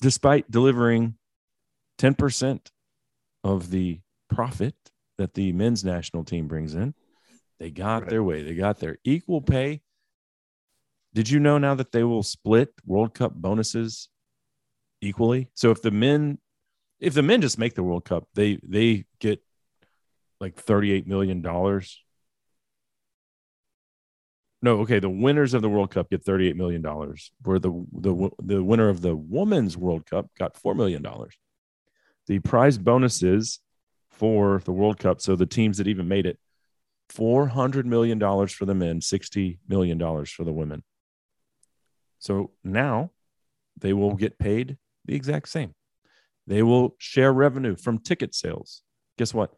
despite delivering 10% of the profit that the men's national team brings in. They got Right. their way. They got their equal pay. Did you know now that they will split World Cup bonuses equally? So if the men if the men just make the World Cup, they they get like 38 million dollars. No, okay, the winners of the World Cup get 38 million dollars, where the the the winner of the women's World Cup got 4 million dollars. The prize bonuses for the World Cup, so the teams that even made it, 400 million dollars for the men, 60 million dollars for the women. So now they will get paid the exact same. They will share revenue from ticket sales. Guess what?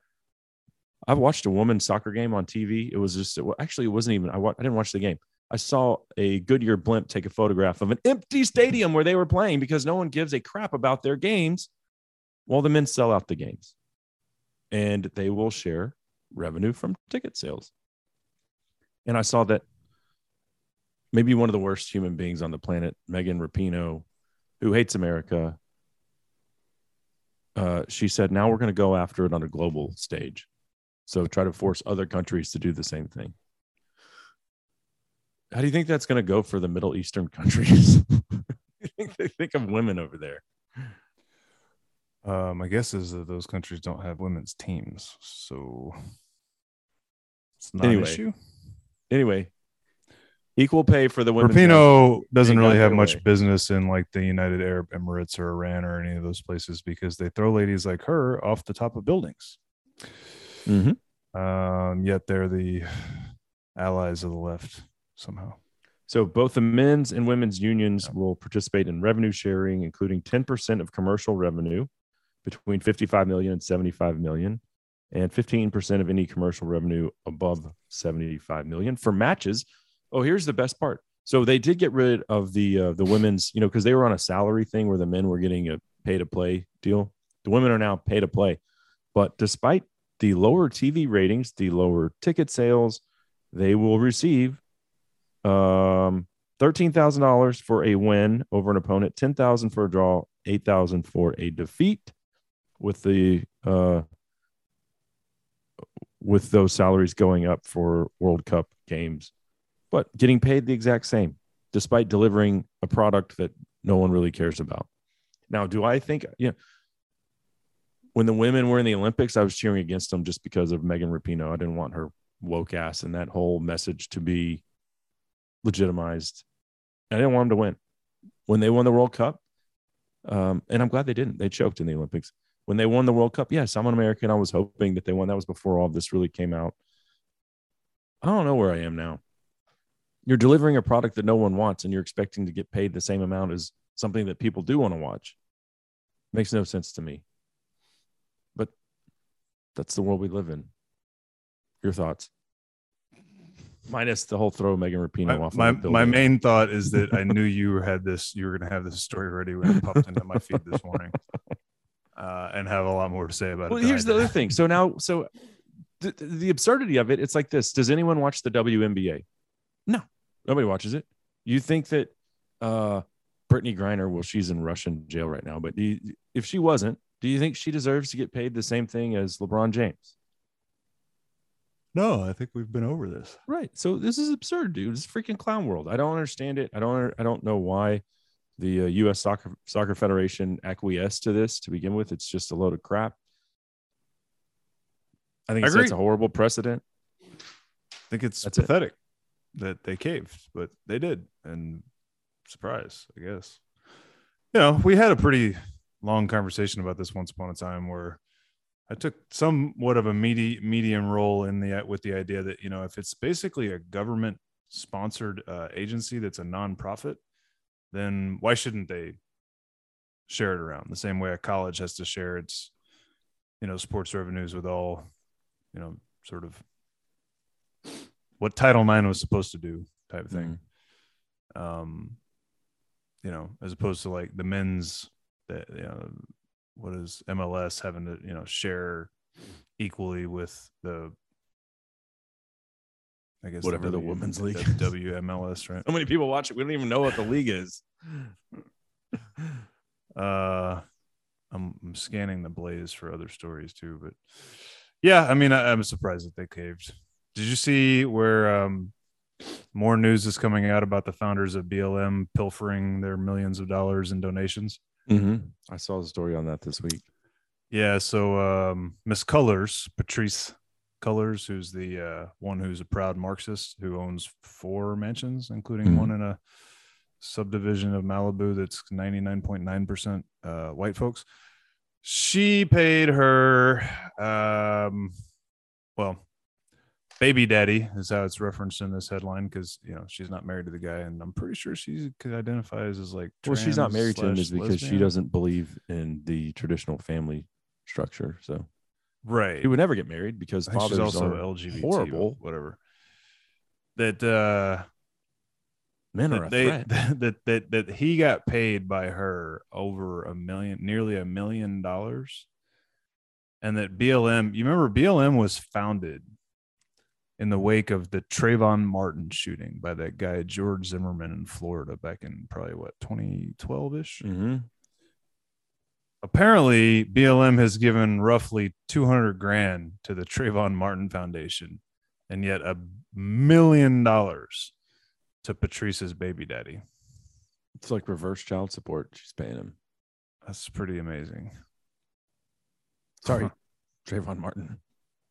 I've watched a women's soccer game on TV. It was just well, actually it wasn't even I, wa- I didn't watch the game. I saw a Goodyear blimp take a photograph of an empty stadium where they were playing because no one gives a crap about their games while the men sell out the games. And they will share revenue from ticket sales. And I saw that maybe one of the worst human beings on the planet, Megan Rapinoe, who hates America. Uh, she said, now we're going to go after it on a global stage. So try to force other countries to do the same thing. How do you think that's going to go for the Middle Eastern countries? you think they think of women over there? Uh, my guess is that those countries don't have women's teams, so it's not Anyway, an issue. Anyway, equal pay for the women. Rapinoe doesn't really have much way. business in like the United Arab Emirates or Iran or any of those places because they throw ladies like her off the top of buildings. Mhm. Um, yet they're the allies of the left somehow. So both the men's and women's unions will participate in revenue sharing, including 10% of commercial revenue between 55 million and 75 million, and 15% of any commercial revenue above 75 million for matches. Oh, here's the best part. So they did get rid of the uh, the women's, you know, because they were on a salary thing where the men were getting a pay to play deal. The women are now pay to play. But despite the lower TV ratings, the lower ticket sales, they will receive um thirteen thousand dollars for a win over an opponent, ten thousand for a draw, eight thousand for a defeat, with the uh with those salaries going up for World Cup games, but getting paid the exact same, despite delivering a product that no one really cares about. Now, do I think you know when the women were in the Olympics, I was cheering against them just because of Megan Rapinoe. I didn't want her woke ass and that whole message to be legitimized. I didn't want them to win. When they won the World Cup, um, and I'm glad they didn't. They choked in the Olympics. when they won the World Cup. Yes, I'm an American. I was hoping that they won. That was before all of this really came out. I don't know where I am now. You're delivering a product that no one wants, and you're expecting to get paid the same amount as something that people do want to watch. Makes no sense to me. But that's the world we live in. Your thoughts? Minus the whole throw Megan Rapinoe My, off. my, my main thought is that I knew you had this. You were going to have this story ready when it popped into my feed this morning, uh, and have a lot more to say about Well, it. than here's the other thing. So now, so the, the absurdity of it, it's like this. Does anyone watch the WNBA? No, nobody watches it. You think that uh Brittney Griner, well, she's in Russian jail right now, but do you, if she wasn't, do you think she deserves to get paid the same thing as LeBron James? No, I think we've been over this. Right. So this is absurd, dude. It's freaking clown world. I don't understand it. I don't. I don't know why the uh, U.S. Soccer Soccer Federation acquiesced to this to begin with. It's just a load of crap. I think I it sets a horrible precedent. I think it's That's it. That they caved, but they did. And surprise, I guess. You know, we had a pretty long conversation about this once upon a time where I took somewhat of a meaty medium role in the with the idea that, you know, if it's basically a government sponsored uh, agency that's a nonprofit, then why shouldn't they share it around the same way a college has to share its, you know, sports revenues with all, you know, sort of what Title IX was supposed to do type of thing. Um, you know, as opposed to like the men's that you know, what is MLS having to you know share equally with the I guess Whatever the W- women's league the. WMLS, right? So many people watch it. We don't even know what the league is. Uh, I'm, I'm scanning the Blaze for other stories too, but yeah, I mean, I, I'm surprised that they caved. Did you see where um, more news is coming out about the founders of BLM pilfering their millions of dollars in donations? Mm-hmm. I saw the story on that this week. Yeah, so um, Miss Cullors, Patrisse Cullors, who's the uh, one who's a proud Marxist who owns four mansions, including Mhm. one in a subdivision of Malibu that's 99.9% uh, white folks. She paid her, um, well, baby daddy is how it's referenced in this headline because you know she's not married to the guy, and I'm pretty sure she could identify as like. Well, she's not married to him is because she doesn't believe in the traditional family structure. So right. he would never get married because fathers also are LGBT, horrible. whatever. That uh, Men are a that they threat. that that that he got paid by her over a million, nearly a million dollars, and that BLM. You remember BLM was founded in the wake of the Trayvon Martin shooting by that guy George Zimmerman in Florida back in probably what 2012 ish. hmm apparently BLM has given roughly 200 grand to the Trayvon Martin Foundation and yet a million dollars to Patrisse's baby daddy. It's like reverse child support. She's paying him. That's pretty amazing. Sorry, Trayvon Martin.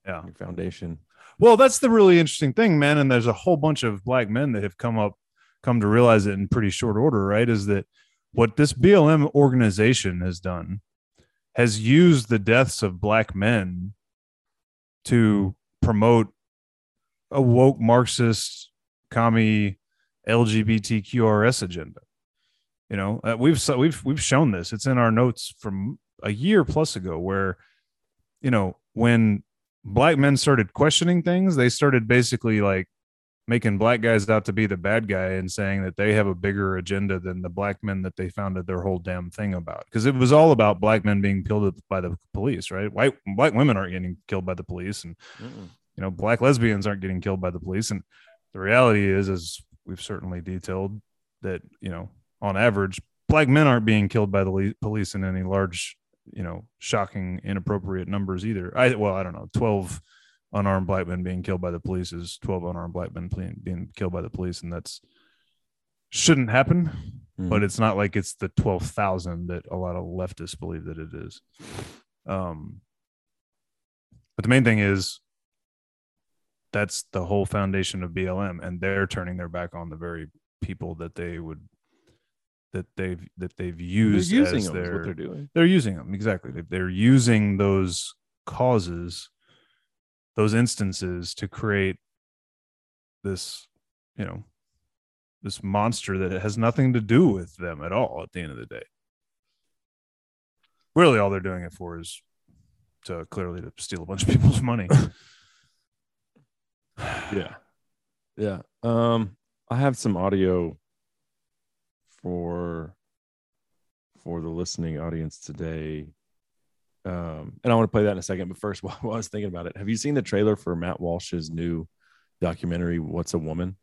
Yeah. Your foundation. Well, that's the really interesting thing, man. And there's a whole bunch of black men that have come up, come to realize it in pretty short order, right? Is that what this BLM organization has done has used the deaths of black men to promote a woke Marxist, commie, LGBTQRS agenda. You know, uh, we've we've we've shown this. It's in our notes from a year plus ago, where you know when black men started questioning things, they started basically like making black guys out to be the bad guy and saying that they have a bigger agenda than the black men that they founded their whole damn thing about. Because it was all about black men being killed by the police, right? White black women aren't getting killed by the police, and you know black lesbians aren't getting killed by the police. And the reality is, as we've certainly detailed, that you know on average, black men aren't being killed by the police in any large, you know, shocking, inappropriate numbers either. I well, I don't know, twelve unarmed black men being killed by the police is twelve unarmed black men being, killed by the police, and that's shouldn't happen. But it's not like it's the twelve thousand that a lot of leftists believe that it is. Um, but the main thing is that's the whole foundation of BLM, and they're turning their back on the very people that they would that they've that they've used They're using them. their what they're doing. they're using them exactly they're using those causes those instances to create this you know this monster that has nothing to do with them at all at the end of the day really all they're doing it for is to clearly to steal a bunch of people's money Yeah. Yeah. Um, I have some audio for for the listening audience today. Um, and I want to play that in a second. But first, while I was thinking about it, have you seen the trailer for Matt Walsh's new documentary, What's a Woman?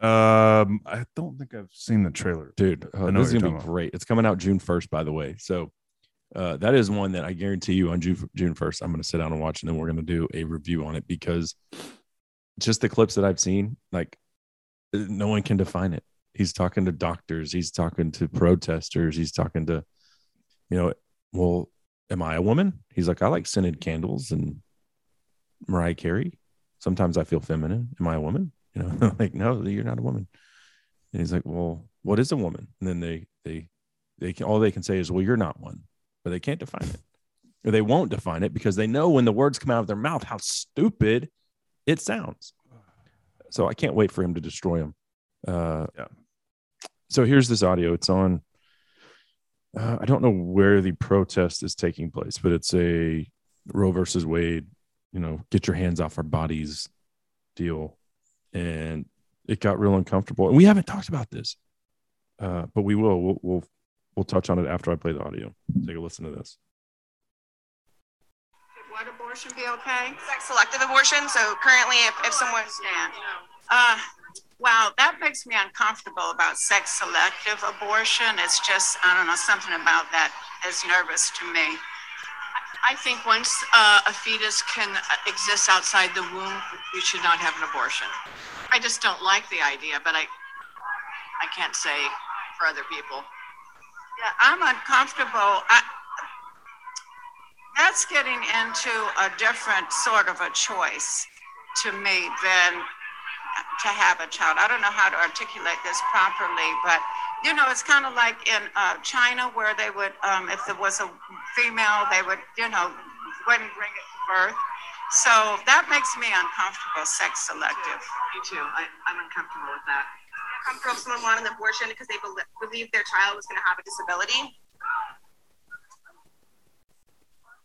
um i don't think i've seen the trailer Dude, uh, this is gonna be about. great. It's coming out June 1st, by the way. So uh, that is one that I guarantee you on June June 1st, I'm gonna sit down and watch, and then we're gonna do a review on it because just the clips that I've seen, like uh, no one can define it. He's talking to doctors, he's talking to protesters, he's talking to, you know, well, am I a woman? He's like, I like scented candles and Mariah Carey. Sometimes I feel feminine. Am I a woman? You know, like, no, you're not a woman. And he's like, well, what is a woman? And then they, they, they can, all they can say is, well, you're not one, but they can't define it or they won't define it because they know when the words come out of their mouth, how stupid it sounds. So I can't wait for him to destroy them. Uh, Yeah. So here's this audio. It's on, uh, I don't know where the protest is taking place, but it's a Roe versus Wade, you know, get your hands off our bodies deal. And it got real uncomfortable. And we haven't talked about this, uh, but we will. We'll, we'll, we'll touch on it after I play the audio. Take a listen to this. Would abortion be okay? sex selective abortion. So currently, if, if someone Understand. Uh, wow, that makes me uncomfortable about sex selective abortion. It's just, I don't know, something about that is nervous to me. I think once uh, a fetus can uh, exist outside the womb, you should not have an abortion. I just don't like the idea, but I, I can't say for other people. Yeah, I'm uncomfortable. I, that's getting into a different sort of a choice to me than to have a child. I don't know how to articulate this properly, but you know, it's kind of like in uh, China where they would, um, if there was a female, they would, you know, wouldn't bring it to birth. So that makes me uncomfortable, sex selective. Me too. I, I'm uncomfortable with that. comfortable if someone wanted an abortion because they bel believe their child was going to have a disability.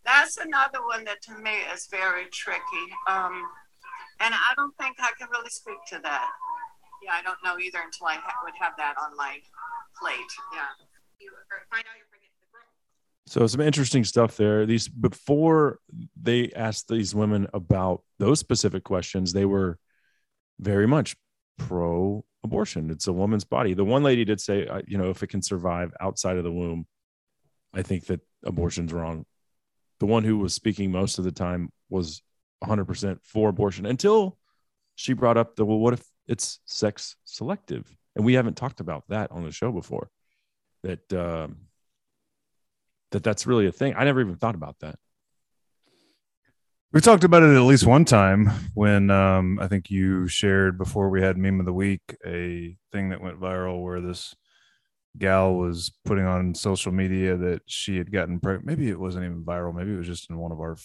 That's another one that to me is very tricky. Um, and I don't think I can really speak to that. Yeah, I don't know either until I ha- would have that on my plate. Yeah. You find out you're pregnant with a girl. So some interesting stuff there. These before they asked these women about those specific questions, they were very much pro abortion. It's a woman's body. The one lady did say, uh, you know, if it can survive outside of the womb, I think that abortion's wrong. The one who was speaking most of the time was 100% for abortion until she brought up the well, what if it's sex selective? And we haven't talked about that on the show before. That um, that that's really a thing. I never even thought about that. We talked about it at least one time when um, I think you shared before we had meme of the week a thing that went viral where this gal was putting on social media that she had gotten pregnant. Maybe it wasn't even viral. Maybe it was just in one of our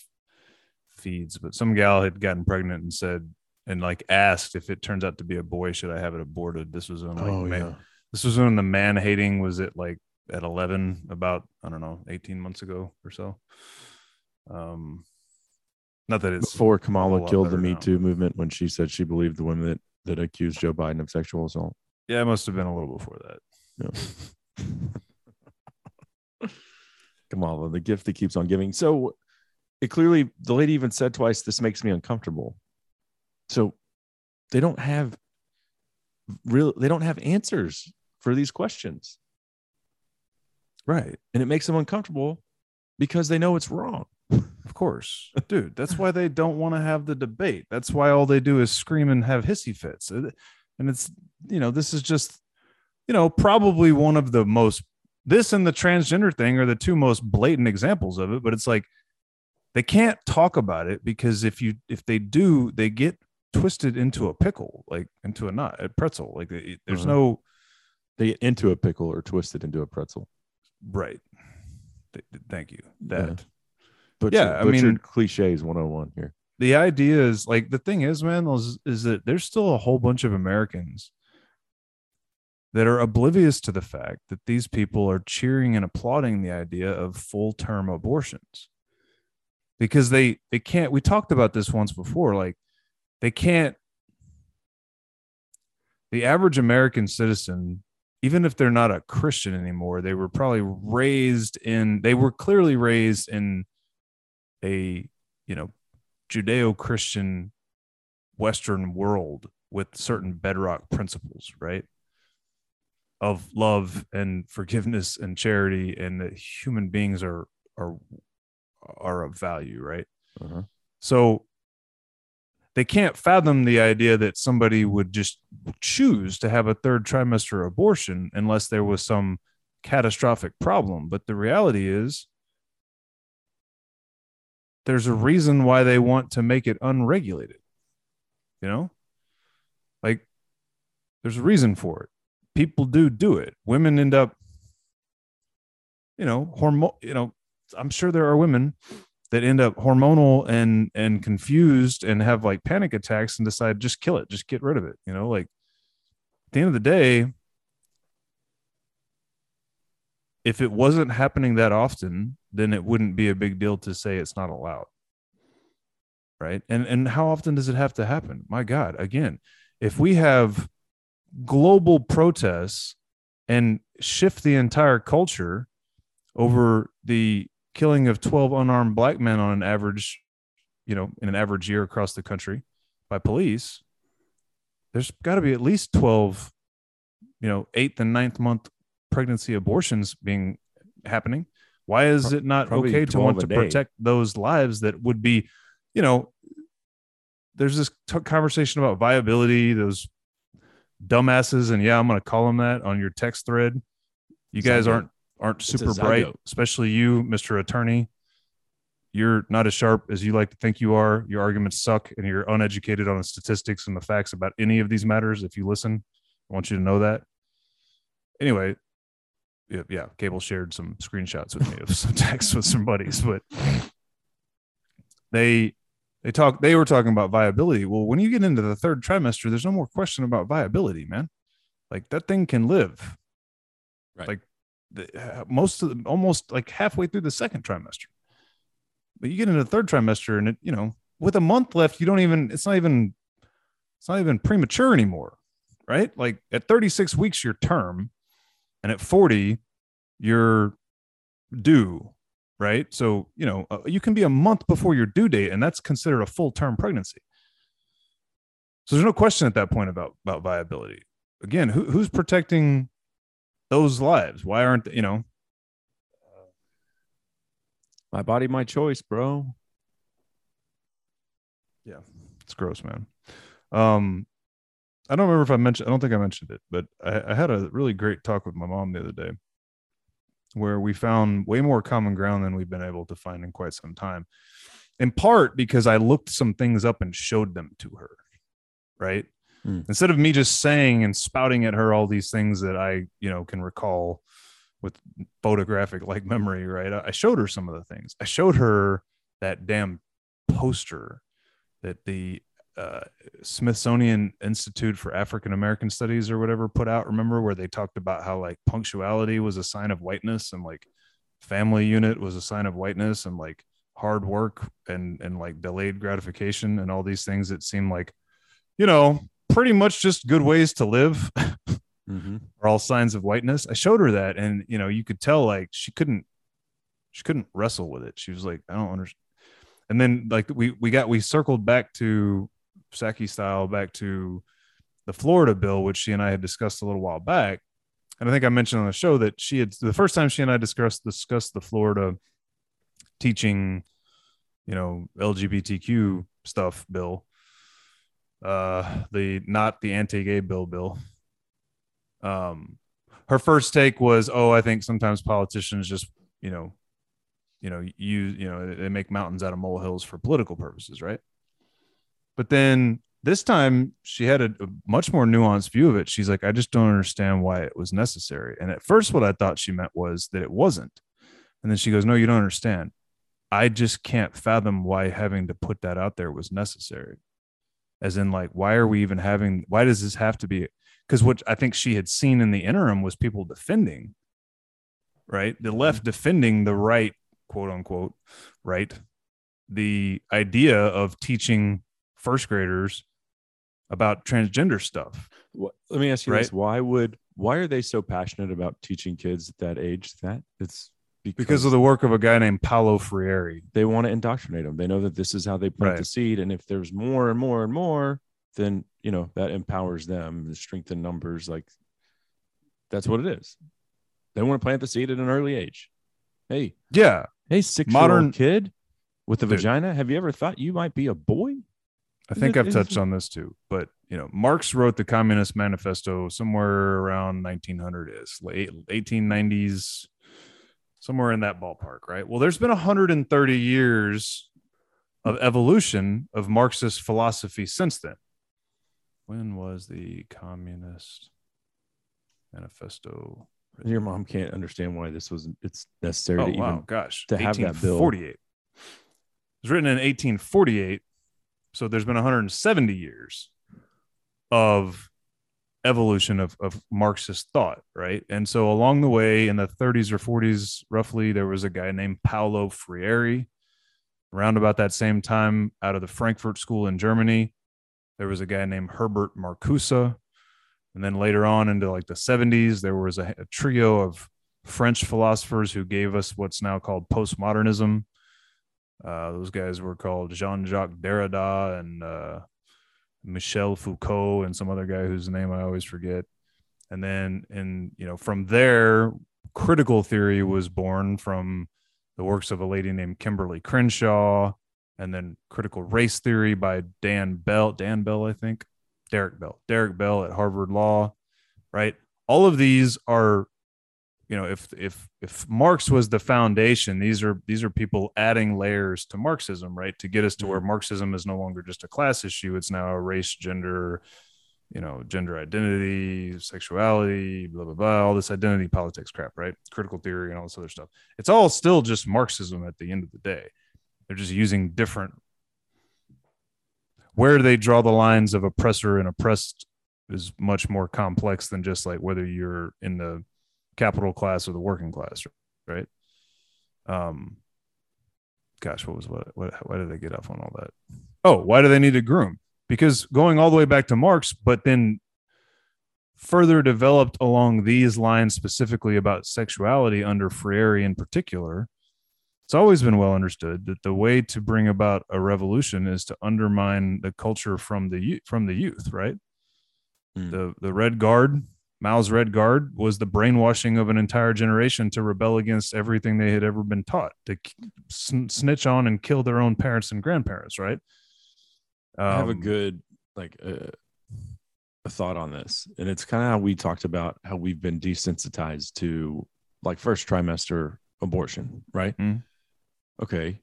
feeds. But some gal had gotten pregnant and said and like asked if it turns out to be a boy, should I have it aborted? This was when like Oh, yeah. this was when the man hating was at like at 11 about I don't know 18 months ago or so. Um, not that it's Before Kamala killed the Me now. Too movement when she said she believed the women that that accused Joe Biden of sexual assault. Yeah, it must have been a little before that. Yeah. Kamala, the gift that keeps on giving. So it clearly the lady even said twice, this makes me uncomfortable. So they don't have real they don't have answers for these questions. Right. And it makes them uncomfortable because they know it's wrong. Of course. Dude, that's why they don't want to have the debate. That's why all they do is scream and have hissy fits. And it's, you know, this is just, you know, probably one of the most, this and the transgender thing are the two most blatant examples of it. But it's like, they can't talk about it because if you, if they do, they get twisted into a pickle, like into a nut, a pretzel. Like it- there's Mhm. no, they get into a pickle or twisted into a pretzel. right. Th- th- thank you. That But Yeah, I mean- cliches 101 here. the idea is like the thing is, man, is, is that there's still a whole bunch of Americans that are oblivious to the fact that these people are cheering and applauding the idea of full term abortions because they they can't we talked about this once before like they can't the average american citizen even if they're not a christian anymore they were probably raised in they were clearly raised in a you know judeo-christian western world with certain bedrock principles right? Of love and forgiveness and charity and that human beings are are are of value right Uh-huh. so they can't fathom the idea that somebody would just choose to have a third trimester abortion unless there was some catastrophic problem. But the reality is, there's a reason why they want to make it unregulated. You know, like there's a reason for it. People do do it. Women end up, you know, hormone. You know, I'm sure there are women that end up hormonal and and confused and have like panic attacks and decide just kill it. Just get rid of it. You know like at the end of the day if it wasn't happening that often then it wouldn't be a big deal to say it's not allowed. Right? And and how often does it have to happen? My god again if we have global protests and shift the entire culture over the killing of 12 unarmed black men on an average, you know, in an average year across the country by police, there's got to be at least 12, you know, eighth and ninth month pregnancy abortions being happening. Why is it not Probably okay to want to day. protect those lives that would be, you know, there's this t- conversation about viability, those dumbasses, and yeah, I'm going to call them that on your text thread. You guys aren't aren't super bright, especially you, Mr. Attorney. You're not as sharp as you like to think you are. Your arguments suck, and you're uneducated on the statistics and the facts about any of these matters. If you listen, I want you to know that. Anyway, yeah, yeah Cable shared some screenshots with me of some texts with some buddies, but they they talk they were talking about viability. Well, when you get into the third trimester, there's no more question about viability, man. Like that thing can live. Right. Like the, most of the, almost like halfway through the second trimester. But you get into the third trimester and it, you know, with a month left, you don't even it's not even it's not even premature anymore. Right? Like at 36 weeks your term and at 40 you're due, right? So, you know, uh, you can be a month before your due date and that's considered a full term pregnancy. So there's no question at that point about about viability. Again, who, who's protecting those lives? Why aren't you know? My body, my choice, bro. Yeah, it's gross, man. Um, I don't remember if I mentioned. I don't think I mentioned it, but I, I had a really great talk with my mom the other day, where we found way more common ground than we've been able to find in quite some time. In part because I looked some things up and showed them to her, right? Hmm. Instead of me just saying and spouting at her all these things that I, you know, can recall with photographic like memory, right? I I showed her some of the things. I showed her that damn poster that the uh, Smithsonian Institute for African American Studies or whatever put out. Remember where they talked about how like punctuality was a sign of whiteness and like family unit was a sign of whiteness and like hard work and and like delayed gratification and all these things that seem like you know pretty much just good ways to live Mm-hmm. are all signs of whiteness. I showed her that, and you know, you could tell like she couldn't, she couldn't wrestle with it. She was like, I don't understand. And then like we we got we circled back to Psaki style back to the Florida bill, which she and I had discussed a little while back. And I think I mentioned on the show that she had the first time she and I discussed discussed the Florida teaching, you know, LGBTQ stuff bill. Uh the not the anti-gay bill bill um her first take was oh i think sometimes politicians just you know you know use you know they make mountains out of molehills for political purposes right but then this time she had a, a much more nuanced view of it. She's like, I just don't understand why it was necessary. And at first, what I thought she meant was that it wasn't. And then she goes, No, you don't understand. I just can't fathom why having to put that out there was necessary. As in, like, why are we even having, why does this have to be? Because what I think she had seen in the interim was people defending, right? The left mm-hmm. defending the right, quote unquote, right? The idea of teaching first graders about transgender stuff. Wh- Let me ask you Right. this: Why would why are they so passionate about teaching kids at that age that it's because of the work of a guy named Paulo Freire. they want to indoctrinate them. They know that this is how they plant Right. the seed, and if there's more and more and more, then you know that empowers them, the strength in numbers. Like that's what it is. They want to plant the seed at an early age. Hey, Yeah, hey, six Modern- kid with a Dude. vagina. Have you ever thought you might be a boy? I Is think it- I've touched it- on this too. But you know, Marx wrote the Communist Manifesto somewhere around 1900 is late 1890s, somewhere in that ballpark, right? Well, there's been 130 years of evolution of Marxist philosophy since then. When was the Communist Manifesto? written? Your mom can't understand why this was. It's necessary Oh to wow, even gosh, to have that bill. 1848. It was written in 1848, so there's been 170 years of evolution of, of Marxist thought, right? And so along the way, in the 30s or 40s, roughly, there was a guy named Paulo Freire. Around about that same time, out of the Frankfurt School in Germany, there was a guy named Herbert Marcuse. And then later on into like the 70s, there was a, a trio of French philosophers who gave us what's now called postmodernism. Uh, those guys were called Jean Jacques Derrida and uh, Michel Foucault and some other guy whose name I always forget. And then, and you know, from there, critical theory was born from the works of a lady named Kimberlé Crenshaw, and then critical race theory by Dan Bell. Dan Bell, I think. Derek Bell. Derek Bell at Harvard Law. Right. All of these are you know if if if marx was the foundation these are these are people adding layers to marxism right? To get us to where mm-hmm. marxism is no longer just a class issue it's now a race gender you know gender identity sexuality blah blah blah all this identity politics crap right? Critical theory and all this other stuff. It's all still just marxism at the end of the day. They're just using different where they draw the lines of oppressor and oppressed is much more complex than just like whether you're in the capital class or the working class, right? Um, gosh, what was what? What? Why did they get off on all that? Oh, why do they need to groom? Because going all the way back to Marx, but then further developed along these lines specifically about sexuality under Freire in particular. It's always been well understood that the way to bring about a revolution is to undermine the culture from the youth, from the youth, right? Mm. The the Red Guard, Mao's Red Guard was the brainwashing of an entire generation to rebel against everything they had ever been taught, to sn- snitch on and kill their own parents and grandparents, right? I have a Um, good like uh, a thought on this, and it's kind of how we talked about how we've been desensitized to like first trimester abortion, right? Mhm. Okay,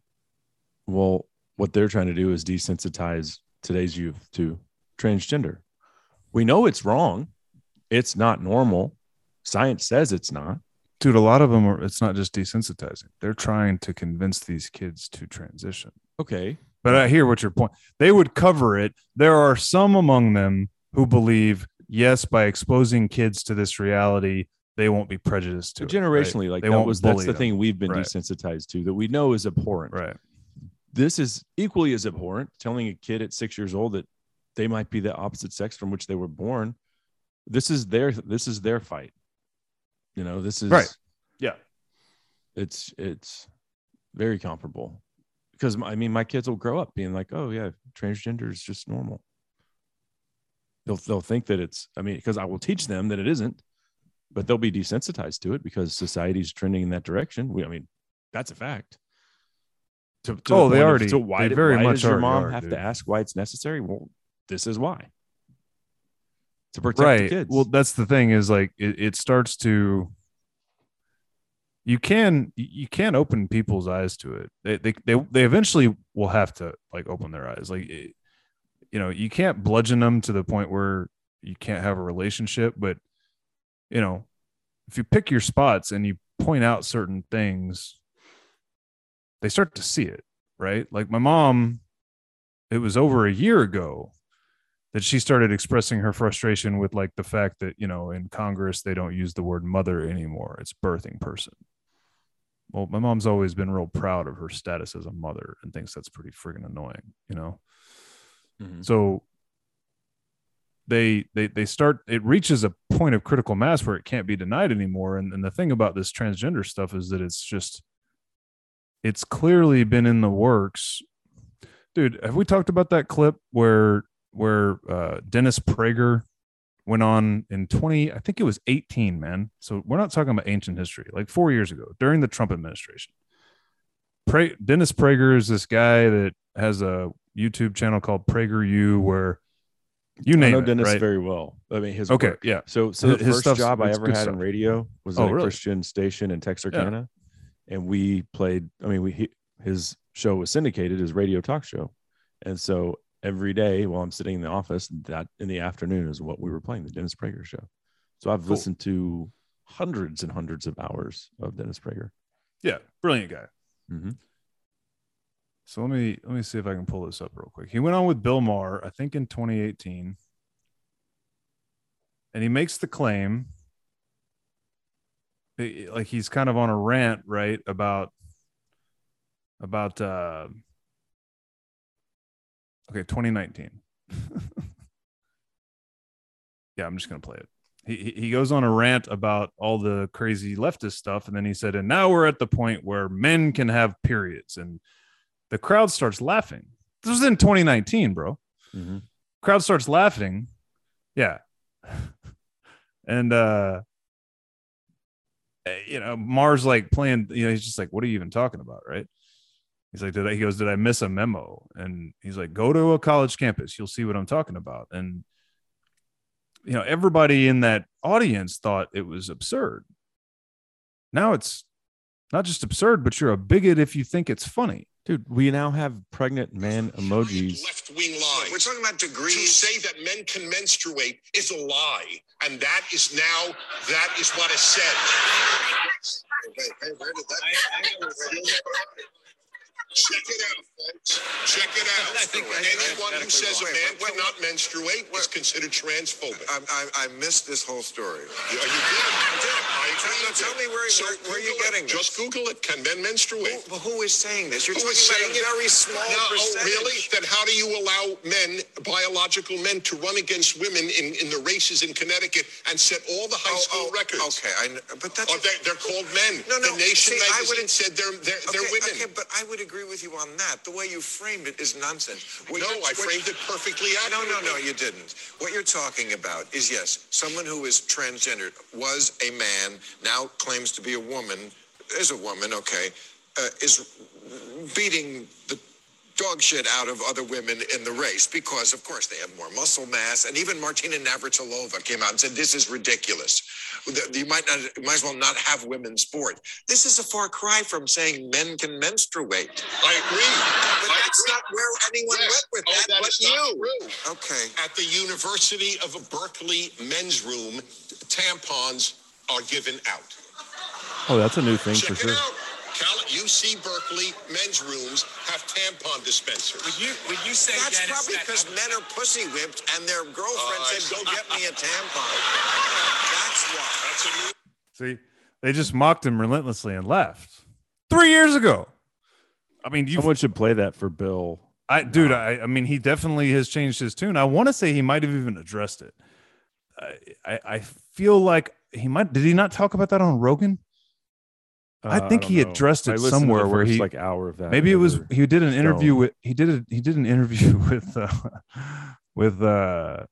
well, what they're trying to do is desensitize today's youth to transgender. We know it's wrong. It's not normal. Science says it's not. dude. A lot of them are. It's not just desensitizing; they're trying to convince these kids to transition. Okay, But I hear what your point. They would cover it. There are some among them who believe, yes, by exposing kids to this reality, they won't be prejudiced to it, right? generationally, like They that won't was that's the them. thing we've been Right. desensitized to that we know is abhorrent. Right. this is equally as abhorrent telling a kid at six years old that they might be the opposite sex from which they were born this is their this is their fight. You know this is Right. Yeah. it's it's very comparable. Because i mean my kids will grow up being like oh yeah transgender is just normal. They'll they'll think that it's i mean because i will teach them that it isn't but they'll be desensitized to it because society's trending in that direction. We, i mean that's a fact. To, to the Oh, they already- so why, they very why much does your already mom are, have dude. to ask why it's necessary? Well this is why to protect right. kids. Well that's the thing is like it, it starts to you can you can't open people's eyes to it. They, they they they eventually will have to like open their eyes. Like it, you know, you can't bludgeon them to the point where you can't have a relationship, but you know, if you pick your spots and you point out certain things, they start to see it, right? Like my mom, it was over a year ago that she started expressing her frustration with like the fact that, you know, in Congress they don't use the word mother anymore. It's birthing person. Well, my mom's always been real proud of her status as a mother and thinks that's pretty friggin' annoying, you know? Mhm. So they they they start it reaches a point of critical mass where it can't be denied anymore. And, and the thing about this transgender stuff is that it's just it's clearly been in the works. Dude, have we talked about that clip where where uh Dennis Prager went on in 20, I think it was 18, man. So we're not talking about ancient history, like four years ago during the Trump administration. Pra- Dennis Prager is this guy that has a YouTube channel called PragerU where you I know it, Dennis right? very well. I mean, his Okay, work. yeah. So, so His- the his first job I ever had stuff. in radio was Oh, at a really? Christian station in Texarkana, and we played. I mean, we he, his show was syndicated, his radio talk show, and so every day while I'm sitting in the office, that in the afternoon is what we were playing, the Dennis Prager show. So I've Cool. listened to hundreds and hundreds of hours of Dennis Prager. Yeah, brilliant guy. Mhm. So let me let me see if I can pull this up real quick. He went on with Bill Maher, I think in 2018. And he makes the claim eh, like he's kind of on a rant, right? About about uh okay, 2019. yeah, I'm just gonna play it. He he- goes on a rant about all the crazy leftist stuff, and then he said, and now we're at the point where men can have periods, and the crowd starts laughing. This was in 2019, bro. Mhm. Crowd starts laughing. Yeah. and uh eh, you know, Maher's like playing, you know, he's just like, what are you even talking about? Right. He's like, did I, he goes, did I miss a memo? And he's like, go to a college campus. You'll see what I'm talking about. And, you know, everybody in that audience thought it was absurd. Now it's not just absurd, but you're a bigot if you think it's funny. Dude, we now have pregnant man emojis. Left wing lies. We're talking about degrees. To say that men can menstruate is a lie. And that is now, that is what is said. Check it out, folks. Check it out. Anyone who says a man cannot menstruate is considered transphobic. I, I, I missed this whole story. Yeah, you did. I did. I. Tell- tell me where- So where- where are you it. getting this? Just Google it. Can men menstruate? Who, who is saying this? You're Who talking about a very small No, oh, really? Then how do you allow men, biological men, to run against women in, in the races in Connecticut and set all the high Oh, school oh, records? Okay, I, but that's Oh, they're, they're called men. No, no, The Nation see, I magazine would- said they're they're, they're women. okay, but I would agree with you on that. The way you framed it is nonsense. What no, I framed it perfectly No, no, no, you didn't. What you're talking about is yes, someone who is transgendered was a man, now claims to be a woman, is a woman, okay, uh, is beating the dog shit out of other women in the race because, of course, they have more muscle mass. And even Martina Navratilova came out and said, "This is ridiculous. You might not, you might as well not have women's sport." This is a far cry from saying men can menstruate. I agree. But I that's agree. not where anyone Yes. went with Oh, that, that but you. true. Okay. At the University of Berkeley men's room, tampons are given out. Oh, that's a new thing Check for it sure. out. Cal- UC Berkeley men's rooms have tampon dispensers. Would you would you say That's Dennis, probably that- because men are pussy whipped and their girlfriend Uh, said, "Go get me a tampon." That's why. That's a new See, they just mocked him relentlessly and left three years ago. I mean, you, Someone should play that for Bill. I, dude, I, I mean, he definitely has changed his tune. I want to say he might have even addressed it. I, I, I feel like he might. Did he not talk about that on Rogan? I Uh, think don't he addressed I it listened to the somewhere where first, he- like hour of that. Maybe it was he did an interview with he did a, he did an interview with uh, with uh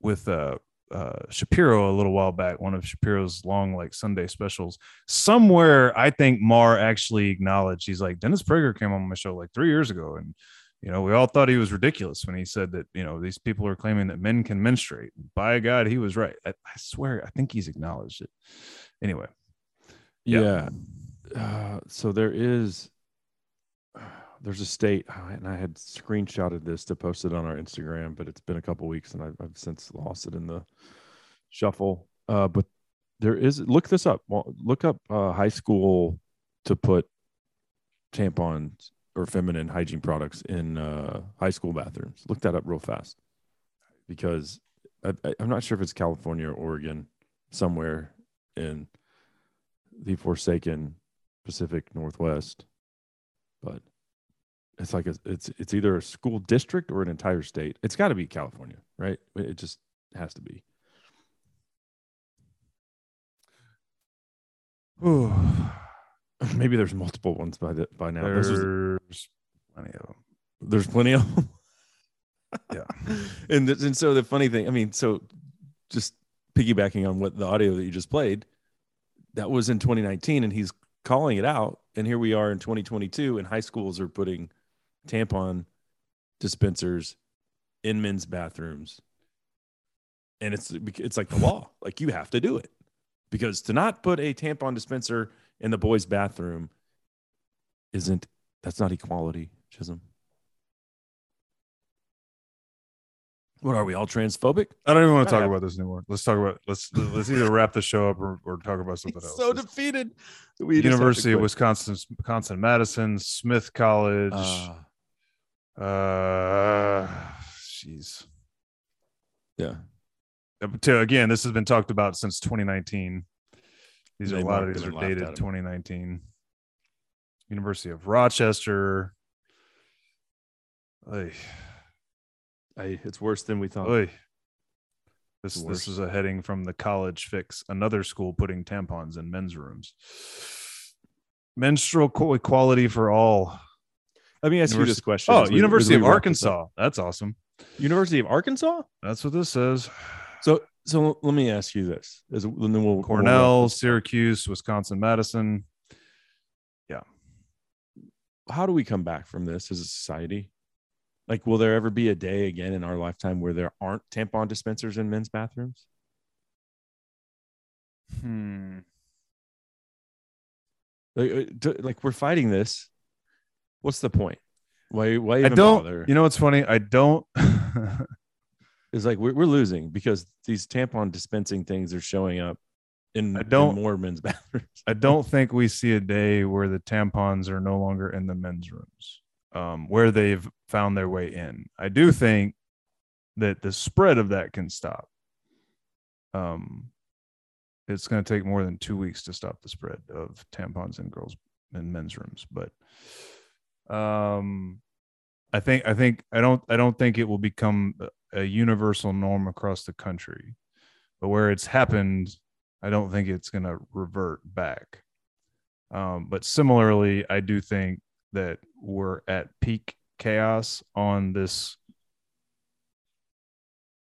with uh uh Shapiro a little while back, one of Shapiro's long like Sunday specials. Somewhere I think Maher actually acknowledged he's like Dennis Prager came on my show like three years ago and you know we all thought he was ridiculous when he said that you know these people are claiming that men can menstruate. By God, he was right. I, I swear I think he's acknowledged it. Anyway, Yeah. Yeah. Uh, so there is. there's a state, and I had screenshotted this to post it on our Instagram, but it's been a couple weeks and I've, I've since lost it in the shuffle. Uh, but there is look this up. Look up uh, high school to put tampons or feminine hygiene products in uh, high school bathrooms. Look that up real fast because I, I, I'm not sure if it's California or Oregon, somewhere in the forsaken Pacific Northwest, but it's like a, it's it's either a school district or an entire state. It's got to be California, right? It just has to be. Maybe there's multiple ones by the by now. Was- There's plenty of them. there's plenty of them. Yeah. and and so the funny thing, I mean, so just piggybacking on what the audio that you just played, that was in 2019, and he's calling it out, and here we are in 2022, and high schools are putting tampon dispensers in men's bathrooms, and it's it's like the law, like you have to do it, because to not put a tampon dispenser in the boys' bathroom isn't that's not equality, Chisholm. What are we all transphobic? I don't even want to talk about this anymore. Let's talk about let's let's either wrap the show up or, or talk about something else. so Let's- defeated. We just have to University of. Wisconsin, Wisconsin Madison, Smith College. Ah, Uh, jeez. yeah. Uh, to- again, this has been talked about since 2019. These are a lot of these are dated 2019. University of Rochester. Oy, I, it's worse than we thought. oy. This this is a heading from the college fix. Another school putting tampons in men's rooms. Menstrual equality for all. Let me ask you this question. Oh, we- University of. Arkansas. That's awesome. University of Arkansas. That's what this says. So, so let me ask you this: Is then we'll we'll Cornell, up. Syracuse, Wisconsin, Madison. Yeah. How do we come back from this as a society? Like, will there ever be a day again in our lifetime where there aren't tampon dispensers in men's bathrooms? Hmm. Like, uh, like we're fighting this. What's the point? Why? Why I even don't. bother? You know what's funny? I don't. It's like we're, we're losing because these tampon dispensing things are showing up in, I don't- more men's bathrooms. I don't think we see a day where the tampons are no longer in the men's rooms, um, where they've found their way in. I do think that the spread of that can stop. Um, it's going to take more than two weeks to stop the spread of tampons in girls and men's rooms, but um, I think I think I don't I don't think it will become a- universal norm across the country, but where it's happened, I don't think it's going to revert back. Um, but similarly, I do think that we're at peak chaos on this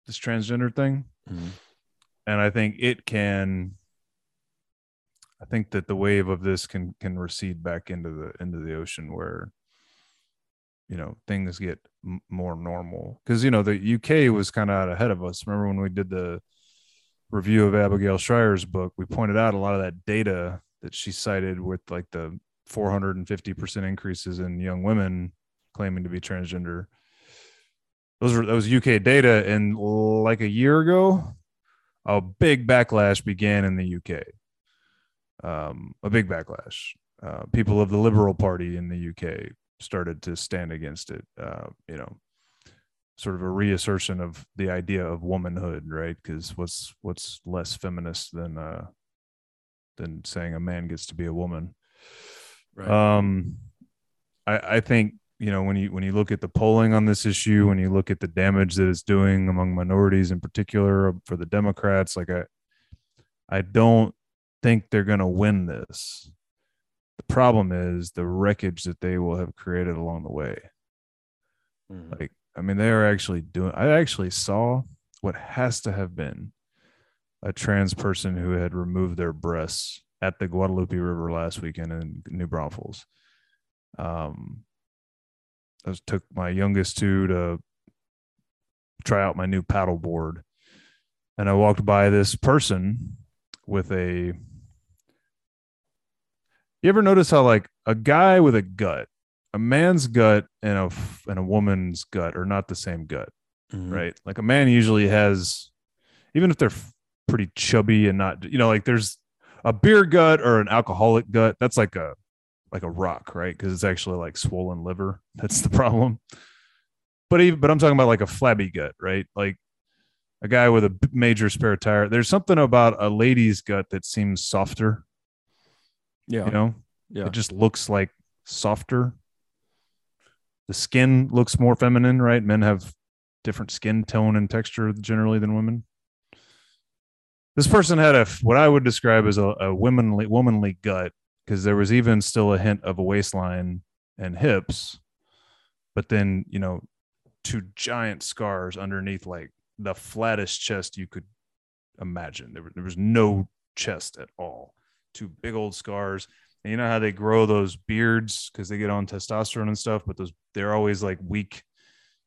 this transgender thing, Mhm. and I think it can. I think that the wave of this can can recede back into the into the ocean where you know things get m- more normal because you know the UK was kind of out ahead of us. Remember when we did the review of Abigail Shrier's book, we pointed out a lot of that data that she cited with like the 450% increases in young women claiming to be transgender. Those were those UK data, and like a year ago, a big backlash began in the UK. Um, a big backlash. Uh, people of the Liberal Party in the UK started to stand against it. Uh, you know, sort of a reassertion of the idea of womanhood, right? Because what's what's less feminist than uh, than saying a man gets to be a woman? Right. Um, I, I think you know when you when you look at the polling on this issue, when you look at the damage that it's doing among minorities in particular for the Democrats, like I, I don't think they're going to win this. The problem is the wreckage that they will have created along the way. Mhm. Like, I mean, they are actually doing. I actually saw what has to have been a trans person who had removed their breasts at the Guadalupe River last weekend in New Braunfels. Um, I took my youngest two to try out my new paddle board, and I walked by this person with a. You ever notice how like a guy with a gut a man's gut and a and a woman's gut are not the same gut, Mhm. right? Like a man usually has, even if they're pretty chubby and not, you know, like there's a beer gut or an alcoholic gut. That's like a like a rock, right? Because it's actually like swollen liver. That's the problem. But even, but I'm talking about like a flabby gut, right? Like a guy with a major spare tire. There's something about a lady's gut that seems softer. Yeah. You know, yeah. it just looks like softer. The skin looks more feminine, right? Men have different skin tone and texture generally than women. This person had a what I would describe as a, a womanly womanly gut because there was even still a hint of a waistline and hips, but then you know, two giant scars underneath like the flattest chest you could imagine. There, there was no chest at all. Two big old scars. And you know how they grow those beards because they get on testosterone and stuff, but those they're always like weak,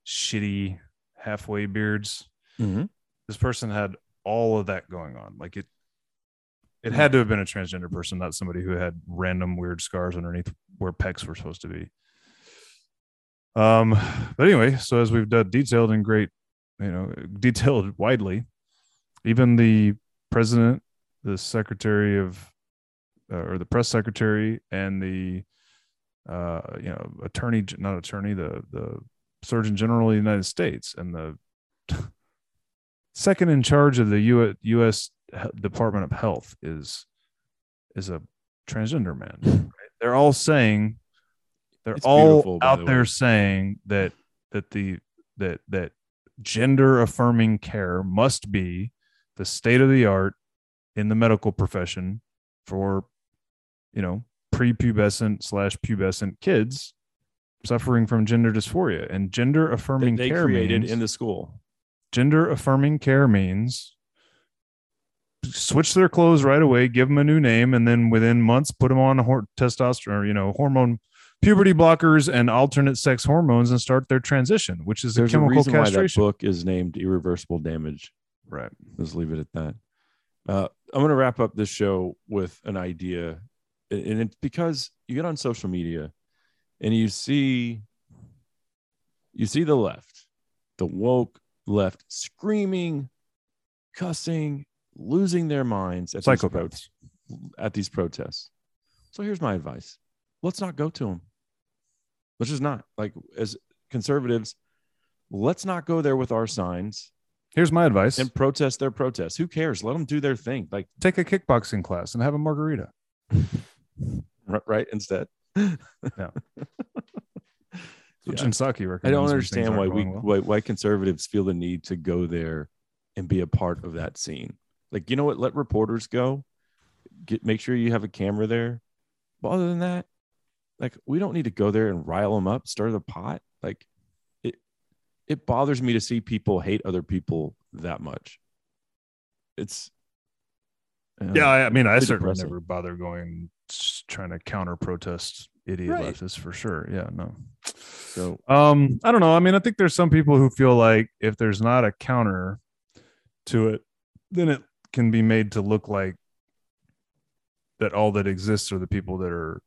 shitty halfway beards. Mhm. This person had all of that going on. Like it it had to have been a transgender person, not somebody who had random weird scars underneath where pecs were supposed to be. Um, but anyway, so as we've done detailed and great, you know, detailed widely, even the president, the secretary of, uh, or the press secretary, and the, uh, you know, attorney, not attorney, the the surgeon general of the United States, and the second in charge of the U- U.S. Department of Health is is a transgender man. Right? They're all saying they're It's all out the there saying that that the that that gender affirming care must be the state of the art in the medical profession for you know prepubescent slash pubescent kids suffering from gender dysphoria and gender affirming they care created in the school. Gender affirming care means switch their clothes right away, give them a new name, and then within months put them on hor- testosterone, or, you know, hormone puberty blockers and alternate sex hormones and start their transition, which is There's a a chemical reason why that book is named Irreversible Damage. Right. Let's leave it at that. Uh, I'm going to wrap up this show with an idea, and it's because you get on social media and you see you see the left, the woke left, screaming, cussing, losing their minds at these, Psychopaths. at these protests. So here's my advice: let's not go to them. Let's just not like as conservatives. Let's not go there with our signs Here's my advice and protest their protests. Who cares? Let them do their thing. Like take a kickboxing class and have a margarita. right instead. Yeah. Which Yeah. Psaki recommends. I don't understand why we well. why, why conservatives feel the need to go there and be a part of that scene. Like you know what? Let reporters go. Get make sure you have a camera there. But other than that, like we don't need to go there and rile them up, stir the pot. Like it it bothers me to see people hate other people that much. It's uh, Yeah, I, I mean, I certainly depressing. never bother going s- trying to counter protest idiot Right. leftists for sure. Yeah, no. So Um, I don't know. I mean, I think there's some people who feel like if there's not a counter to it, then it can be made to look like that all that exists are the people that are,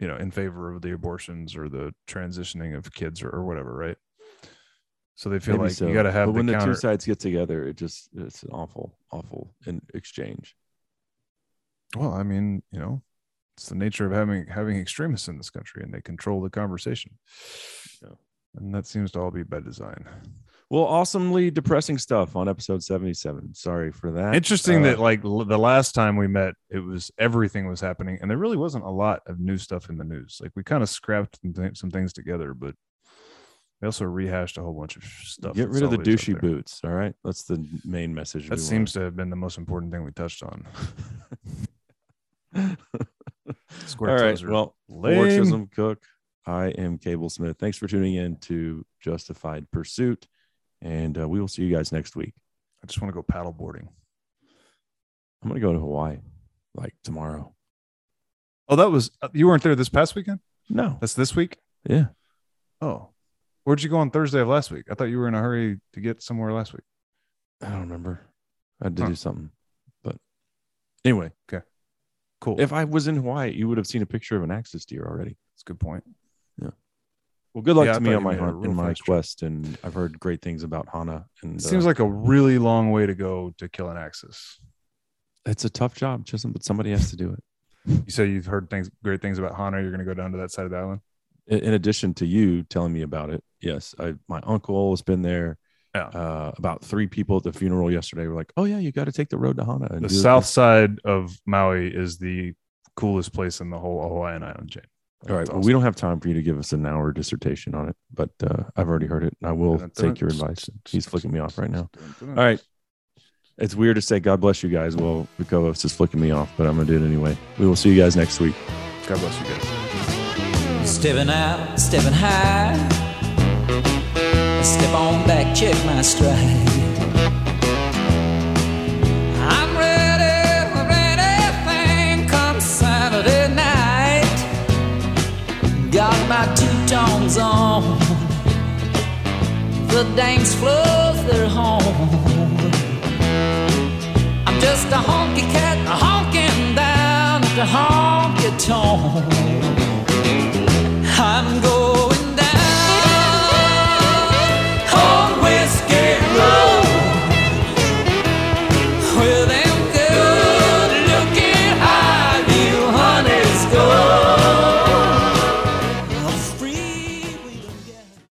you know, in favor of the abortions or the transitioning of kids or, or whatever, right? So they feel maybe like so. you got to have but the when the two sides get together, it just it's an awful, awful in exchange. Well, I mean, you know, it's the nature of having having extremists in this country, and they control the conversation. Yeah. And that seems to all be by design. Well, awesomely depressing stuff on episode 77. Sorry for that. Interesting Uh, that like l- the last time we met, it was everything was happening, and there really wasn't a lot of new stuff in the news. Like we kind of scrapped some, th- some things together, but we also rehashed a whole bunch of stuff. get rid of the douchey boots. All right. That's the main message. That seems to have been the most important thing we touched on. Square All right. Well, lame. Marxism Cook. I am Cable Smith. Thanks for tuning in to Justified Pursuit. And uh, we will see you guys next week. I just want to go paddle boarding. I'm going to go to Hawaii like tomorrow. Oh, that was uh, you weren't there this past weekend. No. That's this week. Yeah. Oh, where'd you go on Thursday of last week? I thought you were in a hurry to get somewhere last week. I don't remember. I had to Huh. do something. But anyway, Cool. if I was in Hawaii, you would have seen a picture of an axis deer already. That's a good point. Yeah. Well, good luck Yeah, I to me on my made a hunt real and my fast trip. quest, and I've heard great things about Hana. And It seems uh, like a really long way to go to kill an axis. it's a tough job, Chisholm, but somebody has to do it. You say you've heard things, great things about Hana. You're going to go down to that side of the island. In, in addition to you telling me about it, yes, I my uncle has been there. Yeah. Uh, about three people at the funeral yesterday were like, "Oh yeah, you got to take the road to Hana." And The south this." side of Maui is the coolest place in the whole Hawaiian island chain. All right. It's Well, awesome. we don't have time for you to give us an hour dissertation on it, but uh, I've already heard it. and I will take your advice. He's flicking me off right now. All right. It's weird to say God bless you guys. Well, the co-host is flicking me off, but I'm gonna do it anyway. We will see you guys next week. God bless you guys. Stepping out, stepping high. Step on back, check my stride. I'm ready come Saturday night. Got my two tones on. The dance floors, they're home. I'm just a honky cat, honking down at the honky tonk.